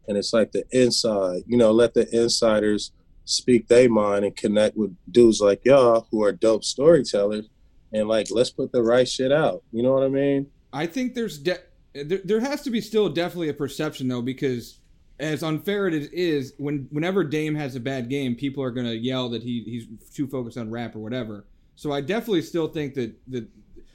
And it's like the inside, you know, let the insiders speak their mind and connect with dudes like y'all who are dope storytellers. And like, let's put the right shit out. You know what I mean? I think there's de- there, there has to be still definitely a perception though because as unfair it is when whenever Dame has a bad game people are gonna yell that he he's too focused on rap or whatever. So I definitely still think that that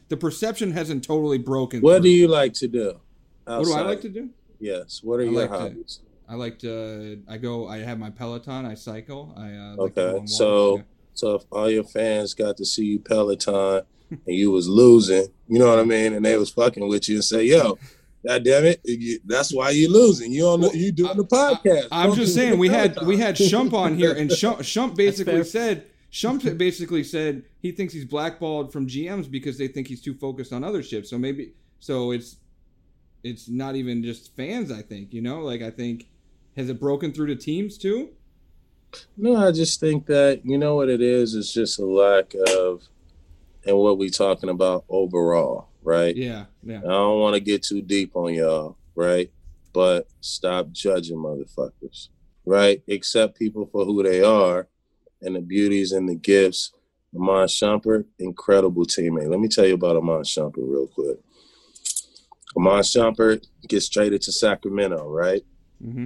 the perception hasn't totally broken. What do you like to do? What do I like to do? Yes. What are I your like to- hobbies? I like to. I go. I have my Peloton. I cycle. I uh, like Okay, so- yeah. So if all your fans got to see you Peloton and you was losing, you know what I mean, and they was fucking with you and say, "Yo, God damn it, you- that's why you losing. You on the, Well, you doing the podcast." I'm just saying we had we had Shump on here, and Shump, Shump basically said Shump basically said he thinks he's blackballed from GMs because they think he's too focused on other shit. So maybe so it's it's not even just fans. I think you know, like I think has it broken through to teams too? No, I just think that you know what it is. It's just a lack of, and what we talking about overall, right? Yeah, yeah. I don't want to get too deep on y'all, right? But stop judging motherfuckers, right? Accept people for who they are and the beauties and the gifts. Iman Shumpert, incredible teammate. Let me tell you about Iman Shumpert real quick. Iman Shumpert gets traded to Sacramento, right? hmm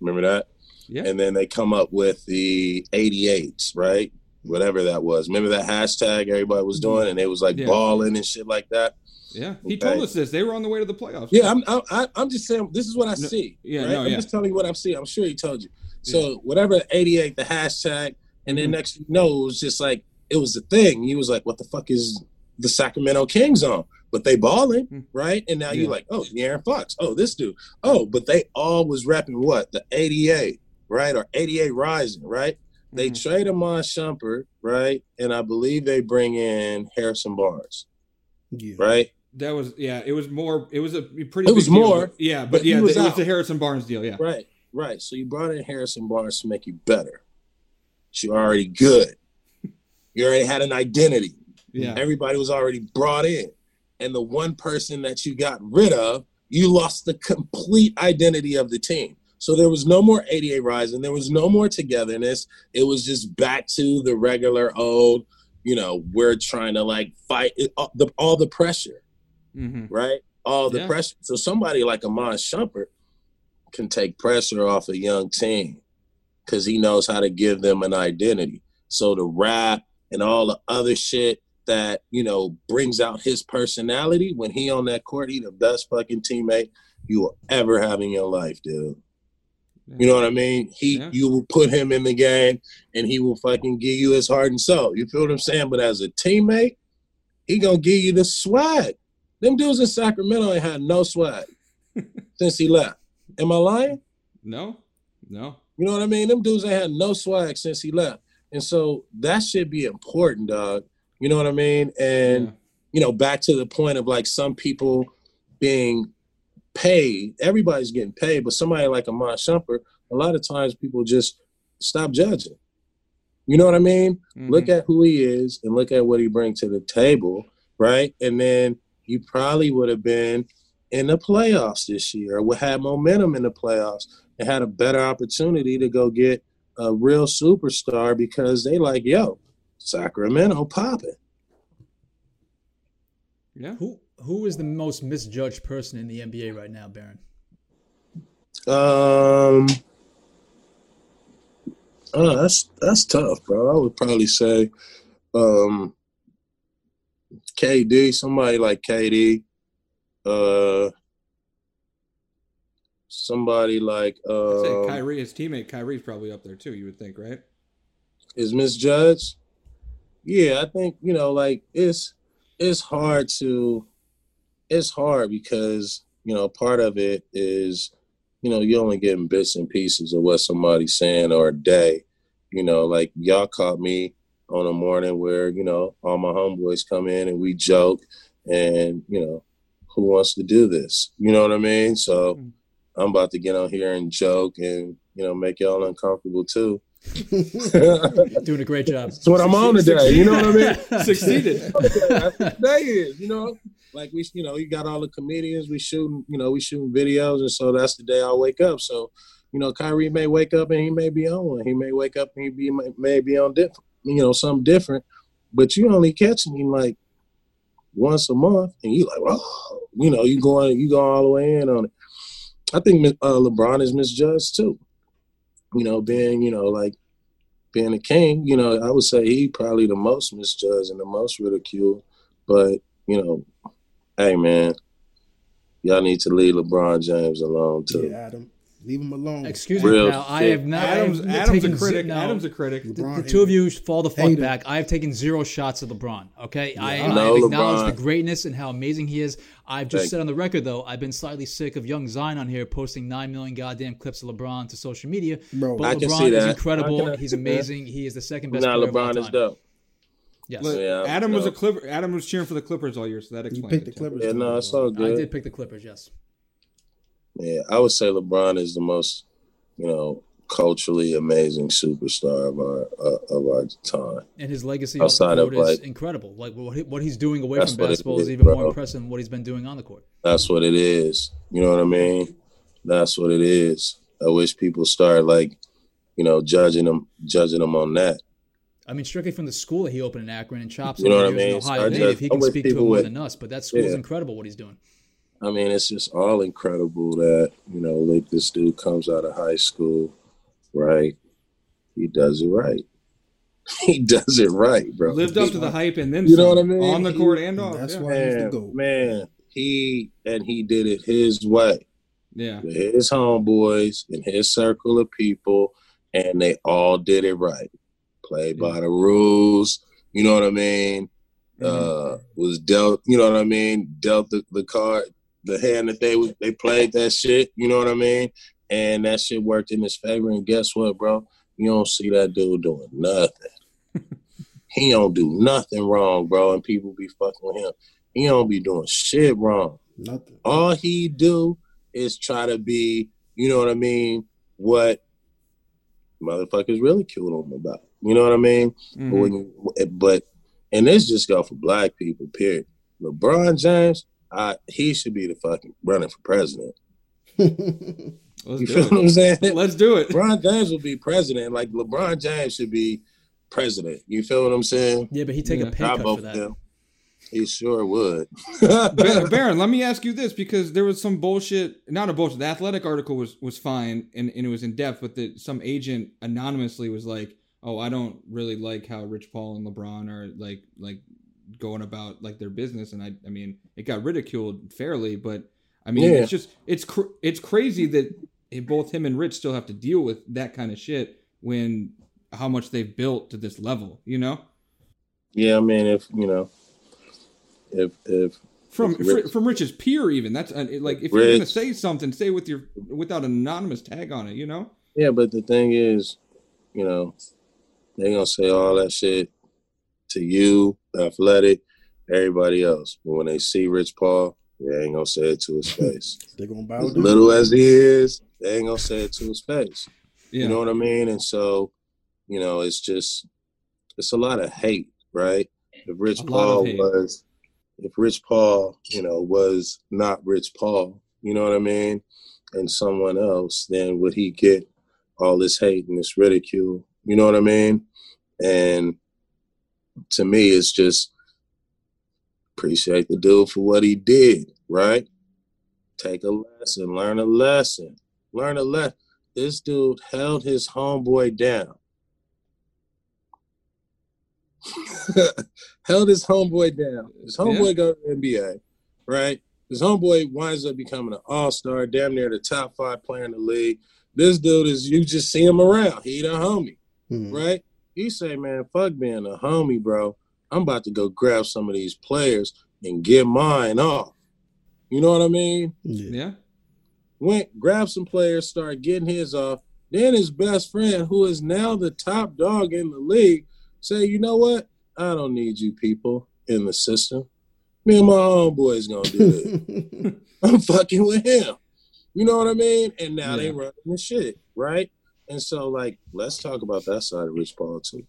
Remember that? Yeah. And then they come up with the 88s, right? Whatever that was. Remember that hashtag everybody was doing and it was like Yeah. balling and shit like that? Yeah, he Okay. told us this. They were on the way to the playoffs. Yeah, I'm, I'm, I- I'm just saying, this is what I No, see. yeah, right? no, I'm yeah. just telling you what I'm seeing. I'm sure he told you. So, whatever, 88, the hashtag, and then Mhm. next, you know, it was just like, it was the thing. He was like, what the fuck is the Sacramento Kings on? But they balling, Mm. right? And now Yeah. you're like, oh, Aaron Fox. Oh, this dude. Oh, but they all was rapping what? The 88, right? Or 88 Rising, right? They Mhm. trade him on Shumpert, right? And I believe they bring in Harrison Barnes, Yeah. right? That was yeah. It was more. It was a pretty. It was deal. more, Yeah, but, but yeah, was it was the Harrison Barnes deal. Yeah. Right, right. So you brought in Harrison Barnes to make you better. You're already good. You already had an identity. Yeah. Everybody was already brought in. And the one person that you got rid of, you lost the complete identity of the team. So there was no more 88 Rising. There was no more togetherness. It was just back to the regular old, you know, we're trying to like fight it, all, the, all the pressure hmm right? All the Yeah. pressure. So somebody like Iman Shumpert can take pressure off a young team because he knows how to give them an identity. So the rap and all the other shit that you know brings out his personality when he on that court, he the best fucking teammate you will ever have in your life, dude. You know what I mean? He Yeah. you will put him in the game and he will fucking give you his heart and soul. You feel what I'm saying? But as a teammate, he gonna give you the swag. Them dudes in Sacramento ain't had no swag since he left. Am I lying? No. No. You know what I mean? Them dudes ain't had no swag since he left. And so that should be important, dog. You know what I mean? And Yeah. you know, back to the point of like some people being paid, everybody's getting paid, but somebody like Iman Shumpert, a lot of times people just stop judging. You know what I mean? Mhm. Look at who he is and look at what he brings to the table, right? And then you probably would have been in the playoffs this year, or would have momentum in the playoffs and had a better opportunity to go get a real superstar because they like, yo, Sacramento popping. Yeah. Who who is the most misjudged person in the NBA right now, Baron? Um, oh, that's that's tough, bro. I would probably say, um, KD, somebody like KD, uh, somebody like I'd say um, Kyrie, his teammate Kyrie's probably up there too. You would think, right? is misjudged. Yeah, I think you know, like it's it's hard to it's hard because you know part of it is you know you only getting bits and pieces of what somebody's saying or a day. You know, like y'all caught me on a morning where you know all my homeboys come in and we joke and you know who wants to do this? You know what I mean? So Mm. I'm about to get on here and joke and you know make y'all uncomfortable too. Doing a great job. That's what I'm on today. You know what I mean? Succeeded. That's what today is, you know. Like we, you know, we got all the comedians. We shooting, you know, we shooting videos, and so that's the day I wake up. So, you know, Kyrie may wake up and he may be on one. He may wake up and he be may, may be on different, you know, something different. But you only catching him like once a month, and you like, oh, you know, you going, you go all the way in on it. I think uh, LeBron is misjudged too. You know, being, you know, like being a king, you know, I would say he probably the most misjudged and the most ridiculed. But, you know, hey man, y'all need to leave LeBron James alone too. Yeah, Adam, leave him alone. Excuse me. Real Now, I have not. I Adam's have Adam's a critic. zi- no, Adam's a critic. the, LeBron the hate two of you fall the fuck Hate him. back. I have taken zero shots at LeBron. Okay, I, I No, have acknowledged LeBron. the greatness and how amazing he is. I've just Thank said on the record though, I've been slightly sick of young Zion on here posting nine million goddamn clips of LeBron to social media. Bro, but I can LeBron see is incredible. Can- He's yeah. amazing. He is the second best Now player of all LeBron is time. dope. Yes, Look, Yeah, Adam was a. Clipper. Adam was cheering for the Clippers all year, so that explains. you explains picked the. Clippers. Yeah, no, it's bro. all I did pick the Clippers. Yes. Yeah, I would say LeBron is the most, you know, culturally amazing superstar of our uh, of our time. And his legacy Outside of, is like- incredible. Like what, he, what he's doing away from basketball is is, even more impressive than what he's been doing on the court. That's what it is. You know what I mean? That's what it is. I wish people start like, you know, judging them, judging them on that. I mean, strictly from the school that he opened in Akron and Chops You know what I mean? Ohio Start native, he can speak to it more would- than us. But that school's Yeah. incredible what he's doing. I mean, it's just all incredible that you know, like this dude comes out of high school, right? He does it right. He does it right, bro. Lived up to the hype and then You know what I mean? on the court and off. That's yeah. why he's the man, GOAT. man, he and he did it his way. yeah. his homeboys and his circle of people, and they all did it right. Played by the rules. You know what I mean? Uh, was dealt. You know what I mean? Dealt the, the card, the hand that they was- they played that shit. You know what I mean? And that shit worked in his favor. And guess what, bro? You don't see that dude doing nothing. he don't do nothing wrong, bro. And people be fucking with him. He don't be doing shit wrong Nothing. all he do is try to be, you know what I mean, what motherfuckers really killed him about. You know what I mean? Mhm. But, when but and this just go for black people, period. LeBron James, I, he should be the fucking running for president. Let's You do feel what I'm saying? it. Let's do it. LeBron James will be president. Like LeBron James should be president. You feel what I'm saying? Yeah, but he'd take Yeah. a pay Not cut for that. them. He sure would. Ba- Baron, let me ask you this because there was some bullshit. Not a bullshit. The athletic article was was fine and, and it was in depth, but the, some agent anonymously was like, "Oh, I don't really like how Rich Paul and LeBron are like like going about like their business." And I I mean, it got ridiculed fairly, but I mean, Yeah. it's just it's cr- it's crazy that it, both him and Rich still have to deal with that kind of shit when how much they've built to this level. You know, yeah, I mean, if you know, if if from If Rich- fr- from Rich's peer even that's uh, like if you're gonna say something, say with your without an anonymous tag on it. You know. Yeah, but the thing is, you know, they're gonna say all that shit to you, athletic, everybody else. But when they see Rich Paul, they ain't gonna say it to his face. They're gonna bow as down. little as he is, they ain't gonna say it to his face. Yeah. You know what I mean? And so, you know, it's just it's a lot of hate, right? If Rich A Paul was if Rich Paul, you know, was not Rich Paul, you know what I mean? And someone else, then would he get all this hate and this ridicule? You know what I mean? And to me, it's just appreciate the dude for what he did, right? Take a lesson, learn a lesson, learn a lesson. This dude held his homeboy down. held his homeboy down. His homeboy go to the NBA, right? His homeboy winds up becoming an all-star, damn near the top five player in the league. This dude is you just see him around. He the homie, Mhm. right? He say, man, fuck being a homie, bro. I'm about to go grab some of these players and get mine off. You know what I mean? Yeah. Yeah. Went, grabbed some players, started getting his off. Then his best friend, who is now the top dog in the league, say, you know what? I don't need you people in the system. Me and my homeboys gonna do it. I'm fucking with him. You know what I mean? And now they running the shit, right? And so, like, let's talk about that side of Rich Paul too.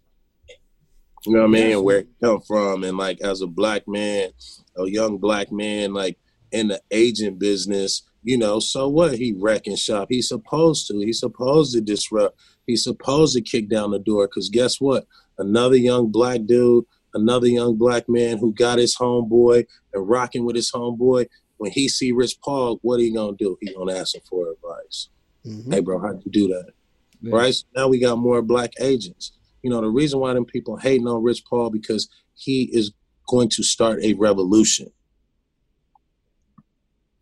You know what I mean? Where it come from, and like as a black man, a young black man, like in the agent business, you know, so what? He wrecking shop. He's supposed to. He's supposed to disrupt. He's supposed to kick down the door. Cause guess what? Another young black dude, another young black man who got his homeboy and rocking with his homeboy. When he see Rich Paul, what he gonna do? He gonna ask him for advice. Mhm. Hey, bro, how'd you do that? Yeah. right? So now we got more black agents. You know, the reason why them people hating on Rich Paul because he is going to start a revolution.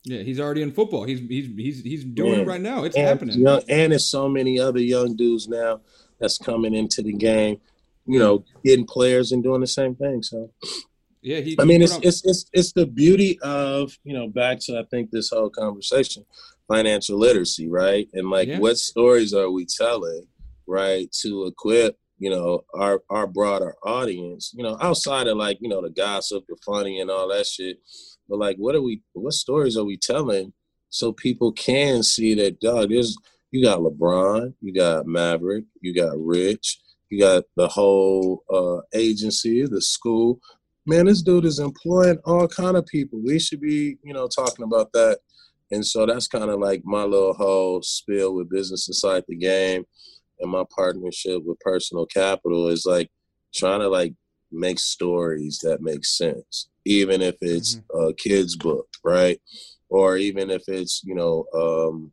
Yeah, he's already in football. He's he's he's he's doing Yeah. it right now. It's and, happening. Young, and there's so many other young dudes now that's coming into the game, you know, getting players and doing the same thing. So Yeah, he. I mean, it's it's it's it's the beauty of you know back to I think this whole conversation, financial literacy, right? And like, Yeah. what stories are we telling, right, to equip you know our our broader audience, you know, outside of like you know the gossip, the funny, and all that shit, but like, what are we? What stories are we telling so people can see that dog? There's you got LeBron, you got Maverick, you got Rich, you got the whole uh, agency, the school man, this dude is employing all kind of people. We should be, you know, talking about that. And so that's kind of like my little whole spiel with business inside the game and my partnership with personal capital is like trying to like make stories that make sense, even if it's a kid's book, right? Or even if it's, you know, um,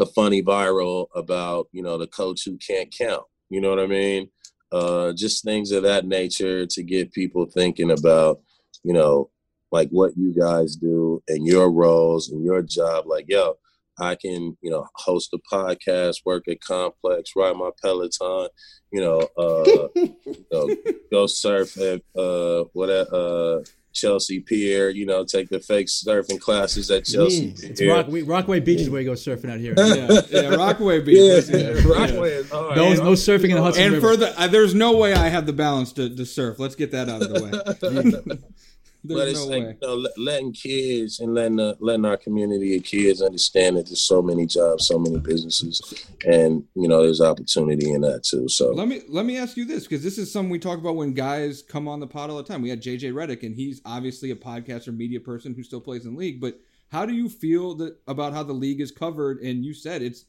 a funny viral about, you know, the coach who can't count. You know what I mean? uh, just things of that nature to get people thinking about, you know, like what you guys do and your roles and your job. Like, yo, I can, you know, host a podcast, work at Complex, ride my Peloton, you know, uh, you know go surf at uh, what at uh, Chelsea Pier, you know, take the fake surfing classes at Chelsea Yeah. It's Pier. Rock, Rockaway Beach is where you go surfing out here. yeah, yeah, Rockaway Beach. Yeah, That's it. Rockaway is hard. No, no surfing in the Hudson And River. further, uh, there's no way I have the balance to, to surf. Let's get that out of the way. But it's no like you know, letting kids and letting uh, letting our community of kids understand that there's so many jobs, so many businesses, and you know there's opportunity in that too. So Let me let me ask you this because this is something we talk about when guys come on the pod all the time. We had JJ Redick, and he's obviously a podcaster, media person who still plays in the league. But how do you feel that about how the league is covered? And you said it's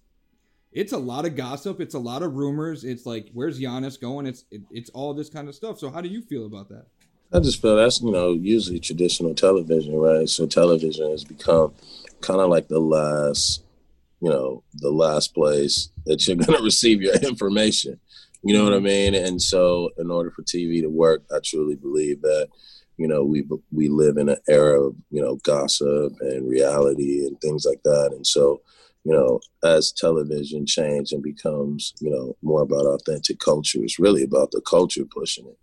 it's a lot of gossip, it's a lot of rumors. It's like where's Giannis going? It's it, it's all this kind of stuff. So how do you feel about that? I just feel that's you know usually traditional television, right? So television has become kind of like the last, you know, the last place that you're gonna receive your information. You know what I mm-hmm. mean? And so, in order for TV to work, I truly believe that you know we we live in an era of you know gossip and reality and things like that. And so, you know, as television changes and becomes you know more about authentic culture, it's really about the culture pushing it,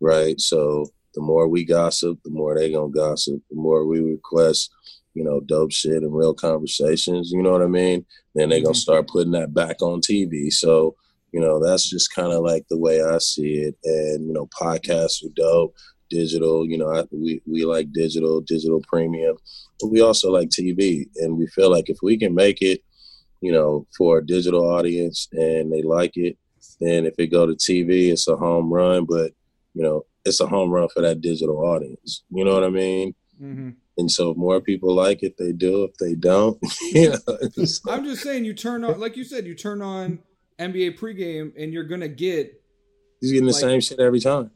right? So the more we gossip, the more they gonna gossip. The more we request, you know, dope shit and real conversations. You know what I mean? Then they gonna Mhm. start putting that back on TV. So you know, that's just kind of like the way I see it. And you know, podcasts are dope. Digital, you know, I, we we like digital, digital premium, but we also like TV. And we feel like if we can make it, you know, for a digital audience and they like it, then if it go to TV, it's a home run. But you know, it's a home run for that digital audience. You know what I mean? Mm-hmm. And so if more people like it, they do. If they don't, you know, I'm just saying, you turn on, like you said, you turn on NBA pregame, and you're gonna get he's getting the Like- same shit every time.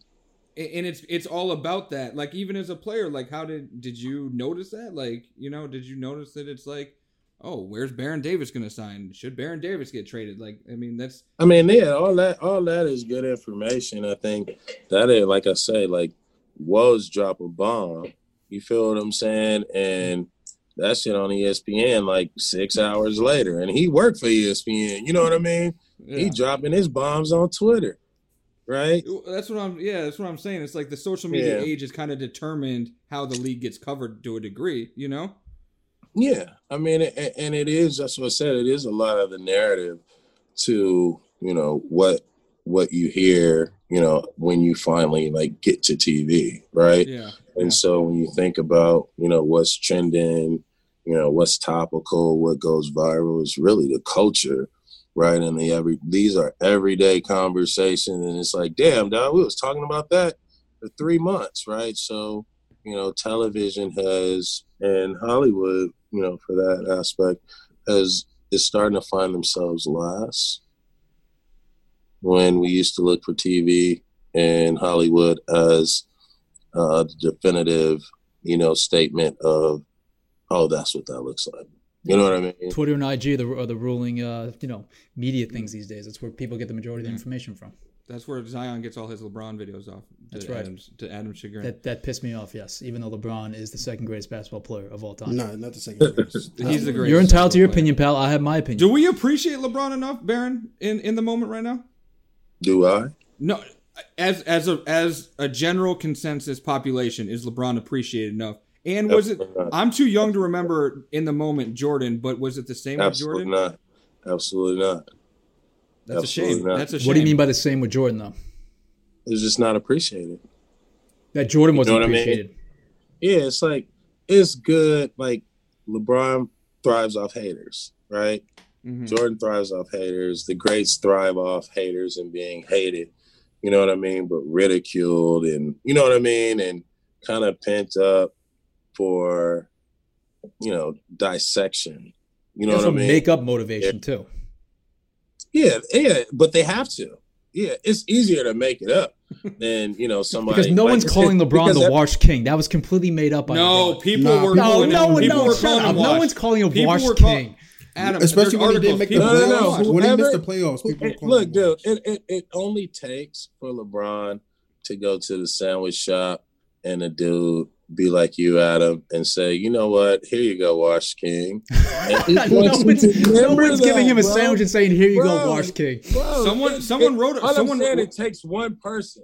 and it's it's all about that like even as a player like how did did you notice that like you know did you notice that it's like oh where's Baron Davis gonna sign should Baron Davis get traded like I mean that's I mean, yeah, all that all that is good information. I think that is, like I say, like was drop a bomb. You feel what I'm saying? And that shit on ESPN like six hours later, and he worked for ESPN. You know what I mean? yeah. He dropping his bombs on Twitter, right? that's what I'm yeah that's what I'm saying it's like the social media Yeah. age has kind of determined how the league gets covered to a degree you know Yeah, I mean, a- and it is. That's what I said. It is a lot of the narrative to you know what what you hear. You know when you finally like get to TV, right? yeah And Yeah. so when you think about you know what's trending, you know what's topical, what goes viral is really the culture right? And the every these are everyday conversation, and it's like, damn, dog, we was talking about that for three months, right? So, you know, television has and Hollywood, you know, for that aspect, has is starting to find themselves last. When we used to look for TV and Hollywood as uh, the definitive, you know, statement of, oh, that's what that looks like. You know what I mean? Twitter and IG are the, are the ruling, uh, you know, media things these days. That's where people get the majority of the information from. That's where Zion gets all his LeBron videos off. To That's right. Adam's, to Adam chagrin. That that pissed me off. Yes, even though LeBron is the second greatest basketball player of all time. No, not the second. greatest. He's the greatest. You're entitled to your basketball opinion, pal. I have my opinion. Do we appreciate LeBron enough, Baron, in, in the moment right now? Do I? No, as as a as a general consensus population, is LeBron appreciated enough? And was it? Not. I'm too young to remember in the moment Jordan, but was it the same with Jordan? Absolutely Jordan? not. Absolutely not. That's a shame. not. That's a shame. what do you mean by the same with Jordan, though? It's just not appreciated. That Jordan You know wasn't what I mean? appreciated. Yeah, it's like it's good. Like LeBron thrives off haters, right? Mhm. Jordan thrives off haters. The greats thrive off haters and being hated. You know what I mean? But ridiculed and you know what I mean? And kind of pent up for you know dissection. You know That's what I mean? make up motivation too. Yeah, yeah, but they have to. Yeah, it's easier to make it up than you know somebody Because no like- one's calling LeBron the ev- Wash King. That was completely made up by No, LeBron. people Nah, were people- No, calling no him. one, People no, were shut calling up. him No one's calling him People Wash call- King. Adam, Especially there's when he didn't make the People No, no, were no. calling. When he missed the playoffs, people It- calling look, dude, it, it, it only takes for LeBron to go to the sandwich shop and a dude be like you, Adam, and say, you know what? Here you go, Wash King. And he no one's, no remember one's giving him a bro. sandwich and saying, "Here you Bro. go, Wash King." Bro, Someone- it- someone it- wrote it- someone- I'm it takes one person,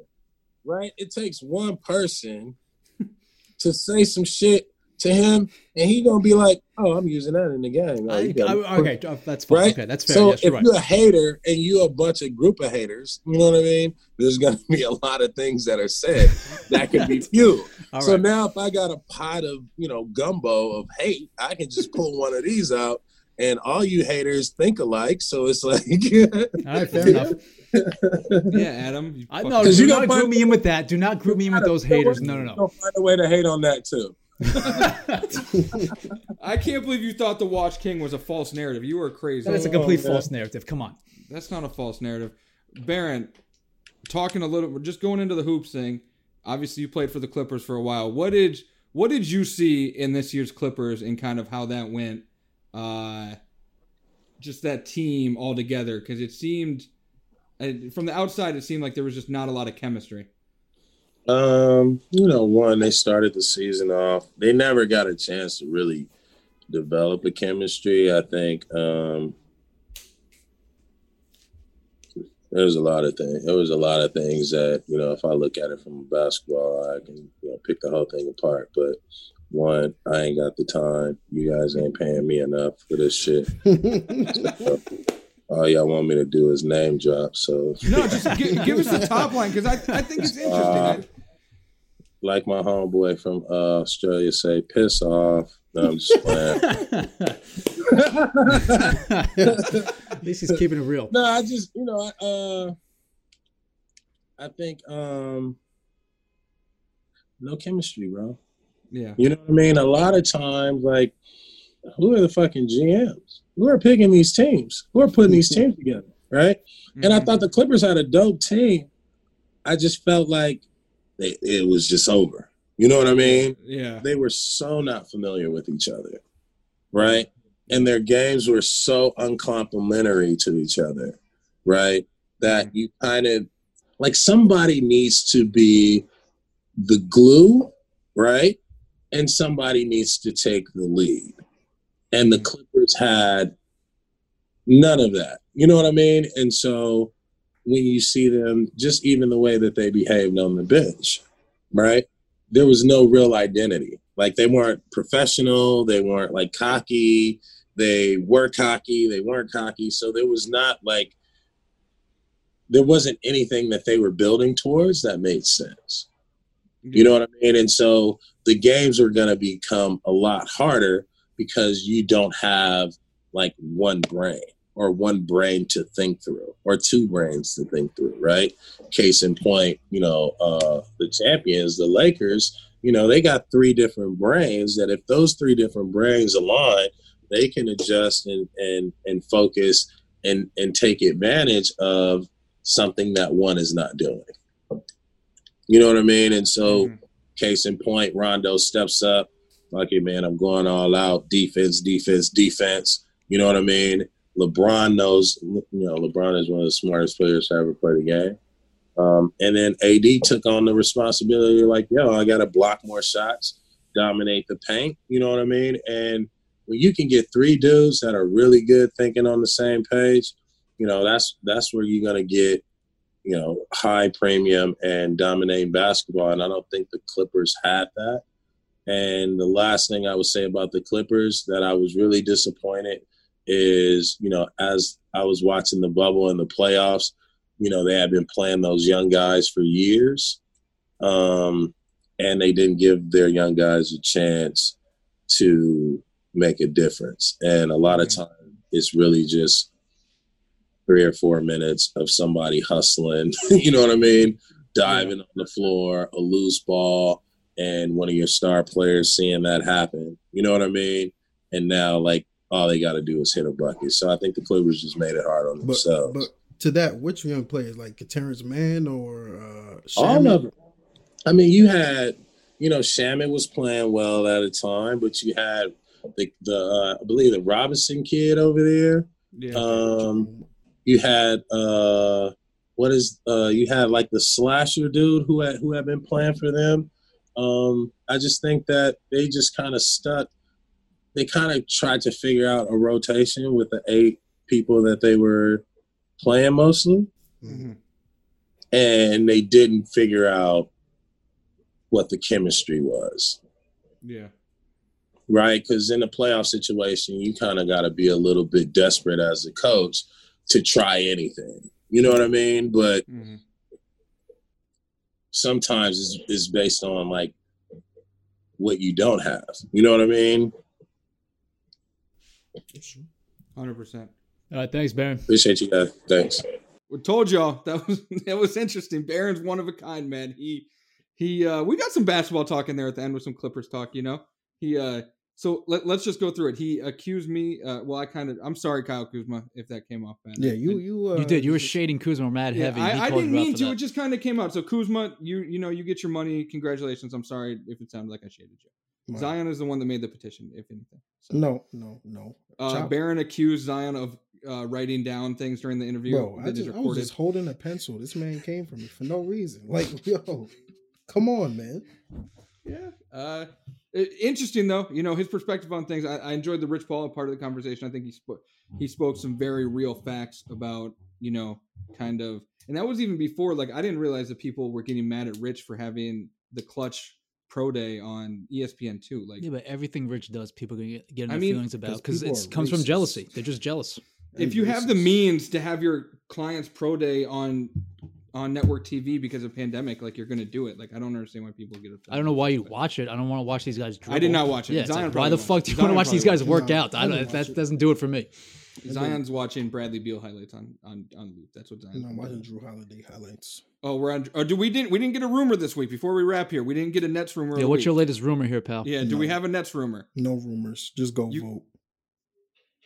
right? It takes one person to say some shit to him, and he gonna be like, "Oh, I'm using that in the game." Oh, I, I- okay, uh, that's fine. right? Okay, that's fair. So yes, if you're right. you're a hater and you a bunch of group of haters, you know what I mean? There's gonna be a lot of things that are said that could be fueled. All so right. now if I got a pot of, you know, gumbo of hate, I can just pull one of these out and all you haters think alike. So it's like All right, fair enough. Yeah, Adam. I fucking- no, 'Cause do you not gotta group me in with that. Do not group me in with those haters. No, no, no. Find a way to hate on that too. I can't believe you thought the Watch King was a false narrative. You were crazy. That's a complete man. false narrative. Come on. That's not a false narrative. Baron, talking a little, just going into the hoops thing. Obviously, you played for the Clippers for a while. What did what did you see in this year's Clippers and kind of how that went? Uh, just that team all together because it seemed uh, from the outside it seemed like there was just not a lot of chemistry. Um, you know, one, they started the season off. They never got a chance to really develop a chemistry. I think um there was a lot of things. There was a lot of things that, you know, if I look at it from basketball, I can you know, pick the whole thing apart. But one, I ain't got the time. You guys ain't paying me enough for this shit. All y'all want me to do is name drop. So No, just gi- give us the top line because I, I think it's interesting. Uh, like my homeboy from uh, Australia say, piss off. No, I'm just playing. At least he's keeping it real. no, I just you know, I, uh, I think um, no chemistry, bro. yeah, You know what I mean? A lot of times, like, who are the fucking GMs? Who are picking these teams? Who are putting these teams together? Right? And I Mhm. thought the Clippers had a dope team. I just felt like it, it was just over. You know what I mean? yeah, They were so not familiar with each other, right? And their games were so uncomplimentary to each other, right? That you kind of like somebody needs to be the glue, right? And somebody needs to take the lead. And the Clippers had none of that. You know what I mean? And so when you see them, just even the way that they behaved on the bench, right? There was no real identity. Like they weren't professional, they weren't like cocky, they were cocky, they weren't cocky. So there was not like there wasn't anything that they were building towards that made sense. You know what I mean? And so the games are going to become a lot harder because you don't have like one brain. Or one brain to think through or two brains to think through, right? Case in point, you know, uh, the champions, the Lakers, you know, they got three different brains that if those three different brains align, they can adjust and and and focus and and take advantage of something that one is not doing. You know what I mean? And so, mm-hmm. case in point, Rondo steps up, like, hey, man, I'm going all out, defense, defense, defense. You know what I mean? LeBron knows, you know, LeBron is one of the smartest players to ever play the game. Um, and then AD took on the responsibility, like, yo, I got to block more shots, dominate the paint. You know what I mean? And when you can get three dudes that are really good thinking on the same page, you know, that's that's where you're gonna get, you know, high premium and dominating basketball. And I don't think the Clippers had that. And the last thing I would say about the Clippers that I was really disappointed is, you know, as I was watching the bubble and the playoffs, you know, they had been playing those young guys for years. Um, and they didn't give their young guys a chance to make a difference. And a lot of time it's really just three or four minutes of somebody hustling, you know what I mean? Diving on the floor, a loose ball, and one of your star players seeing that happen. You know what I mean? And now like all they gotta do is hit a bucket. So I think the Clippers just made it hard on themselves. But, but to that, which young players like Terance Mann or uh All of them. I mean, you had, you know, Shamet was playing well at a time, but you had the the uh, I believe the Robinson kid over there. Yeah. Um, you had uh, what is uh, you had like the slasher dude who had who had been playing for them. Um, I just think that they just kind of stuck. They kind of tried to figure out a rotation with the eight people that they were playing mostly, mm-hmm. and they didn't figure out what the chemistry was. Yeah right? Because in a playoff situation, you kind of got to be a little bit desperate as a coach to try anything. You know what I mean? But mm-hmm. sometimes it's, it's based on like what you don't have. You know what I mean? Hundred percent. All right, thanks, Baron. Appreciate you guys. Thanks. We told y'all that was that was interesting. Baron's one of a kind, man. He he. uh We got some basketball talk in there at the end with some Clippers talk. You know, he uh so let, us just go through it. He accused me. Uh, well, I kind of. I'm sorry, Kyle Kuzma, if that came off bad. Yeah, you you uh, you did. You were shading Kuzma mad yeah, heavy. I, I didn't mean to. That. It just kind of came out. So Kuzma, you you know you get your money. Congratulations. I'm sorry if it sounded like I shaded you. Zion is the one that made the petition, if anything. So. No, no, no. Uh, Baron accused Zion of uh, writing down things during the interview. Bro, I, just, I was just holding a pencil. This man came for me for no reason. Like, yo, come on, man. Yeah. Uh, interesting though, you know his perspective on things. I, I, enjoyed the Rich Paul part of the conversation. I think he spoke he spoke some very real facts about you know kind of, and that was even before. Like I didn't realize that people were getting mad at Rich for having the Klutch pro day on ESPN two. Like yeah, but everything Rich does, people get get I mean, feelings about because it comes from jealousy. They're just jealous. If you have the means to have your client's pro day on on network TV because of pandemic, like you're going to do it. Like I don't understand why people get upset. I don't know why you watch it. I don't want to watch these guys. Dribble. I did not watch it. Yeah, like, why the fuck do you want to watch these guys work out? I don't, that doesn't do it for me. Zion's watching Bradley Beal highlights on on on loop. That's what Zion's. No, I'm watching Jrue Holiday highlights. Oh, we're on. Oh, do we didn't we didn't get a rumor this week before we wrap here? We didn't get a Nets rumor. Yeah, what's your latest rumor here, pal? Yeah, do no. we have a Nets rumor? No rumors. Just go you, vote.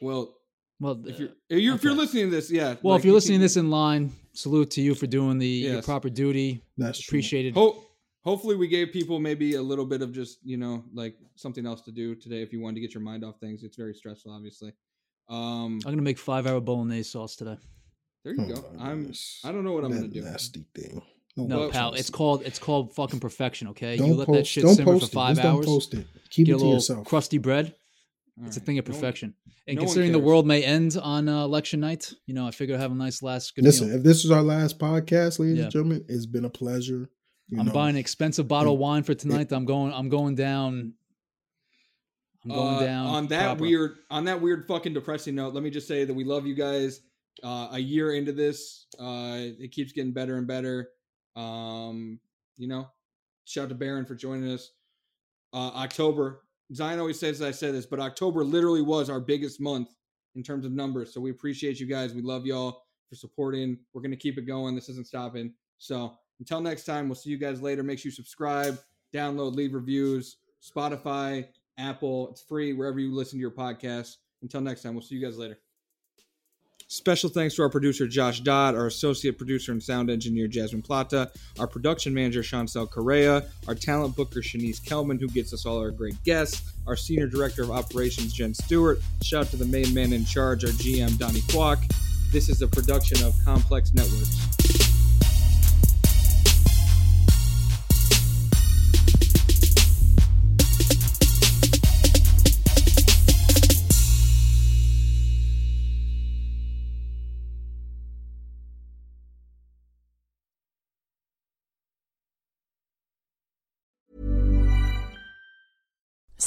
Well, well, if uh, you're, if you're, okay. if you're listening to this, yeah. Well, like, if you're listening to this in line, salute to you for doing the yes. proper duty. That's appreciated. Ho- hopefully, we gave people maybe a little bit of just you know like something else to do today if you wanted to get your mind off things. It's very stressful, obviously. Um, I'm gonna make five hour bolognese sauce today. There you oh go. I'm. I don't know what I'm gonna do. Nasty thing. No, no pal. It's called it's called fucking perfection. Okay, don't you let post, that shit simmer for five hours. Don't post it. Keep get it to yourself. Crusty bread. All it's right. a thing of perfection. No and no considering the world may end on uh, election night, you know, I figure I have a nice last good Listen, meal. if this is our last podcast, ladies yeah. and gentlemen, it's been a pleasure. I'm know. buying an expensive bottle of wine for tonight. It, I'm going. I'm going down. I'm going uh, down on that proper. weird on that weird fucking depressing note. Let me just say that we love you guys. Uh, a year into this, uh, it keeps getting better and better. Um, you know, shout out to Baron for joining us. Uh, October Zion always says I said this, but October literally was our biggest month in terms of numbers. So we appreciate you guys. We love y'all for supporting. We're going to keep it going. This isn't stopping. So until next time, we'll see you guys later. Make sure you subscribe, download, leave reviews, Spotify, Apple. It's free wherever you listen to your podcast. Until next time, we'll see you guys later. Special thanks to our producer Josh Dodd, our associate producer and sound engineer Jasmine Plata, our production manager Chancel Correa, our talent booker Shanice Kelman, who gets us all our great guests, our senior director of operations Jen Stewart. Shout out to the main man in charge, our GM Donnie Kwok. This is a production of Complex Networks.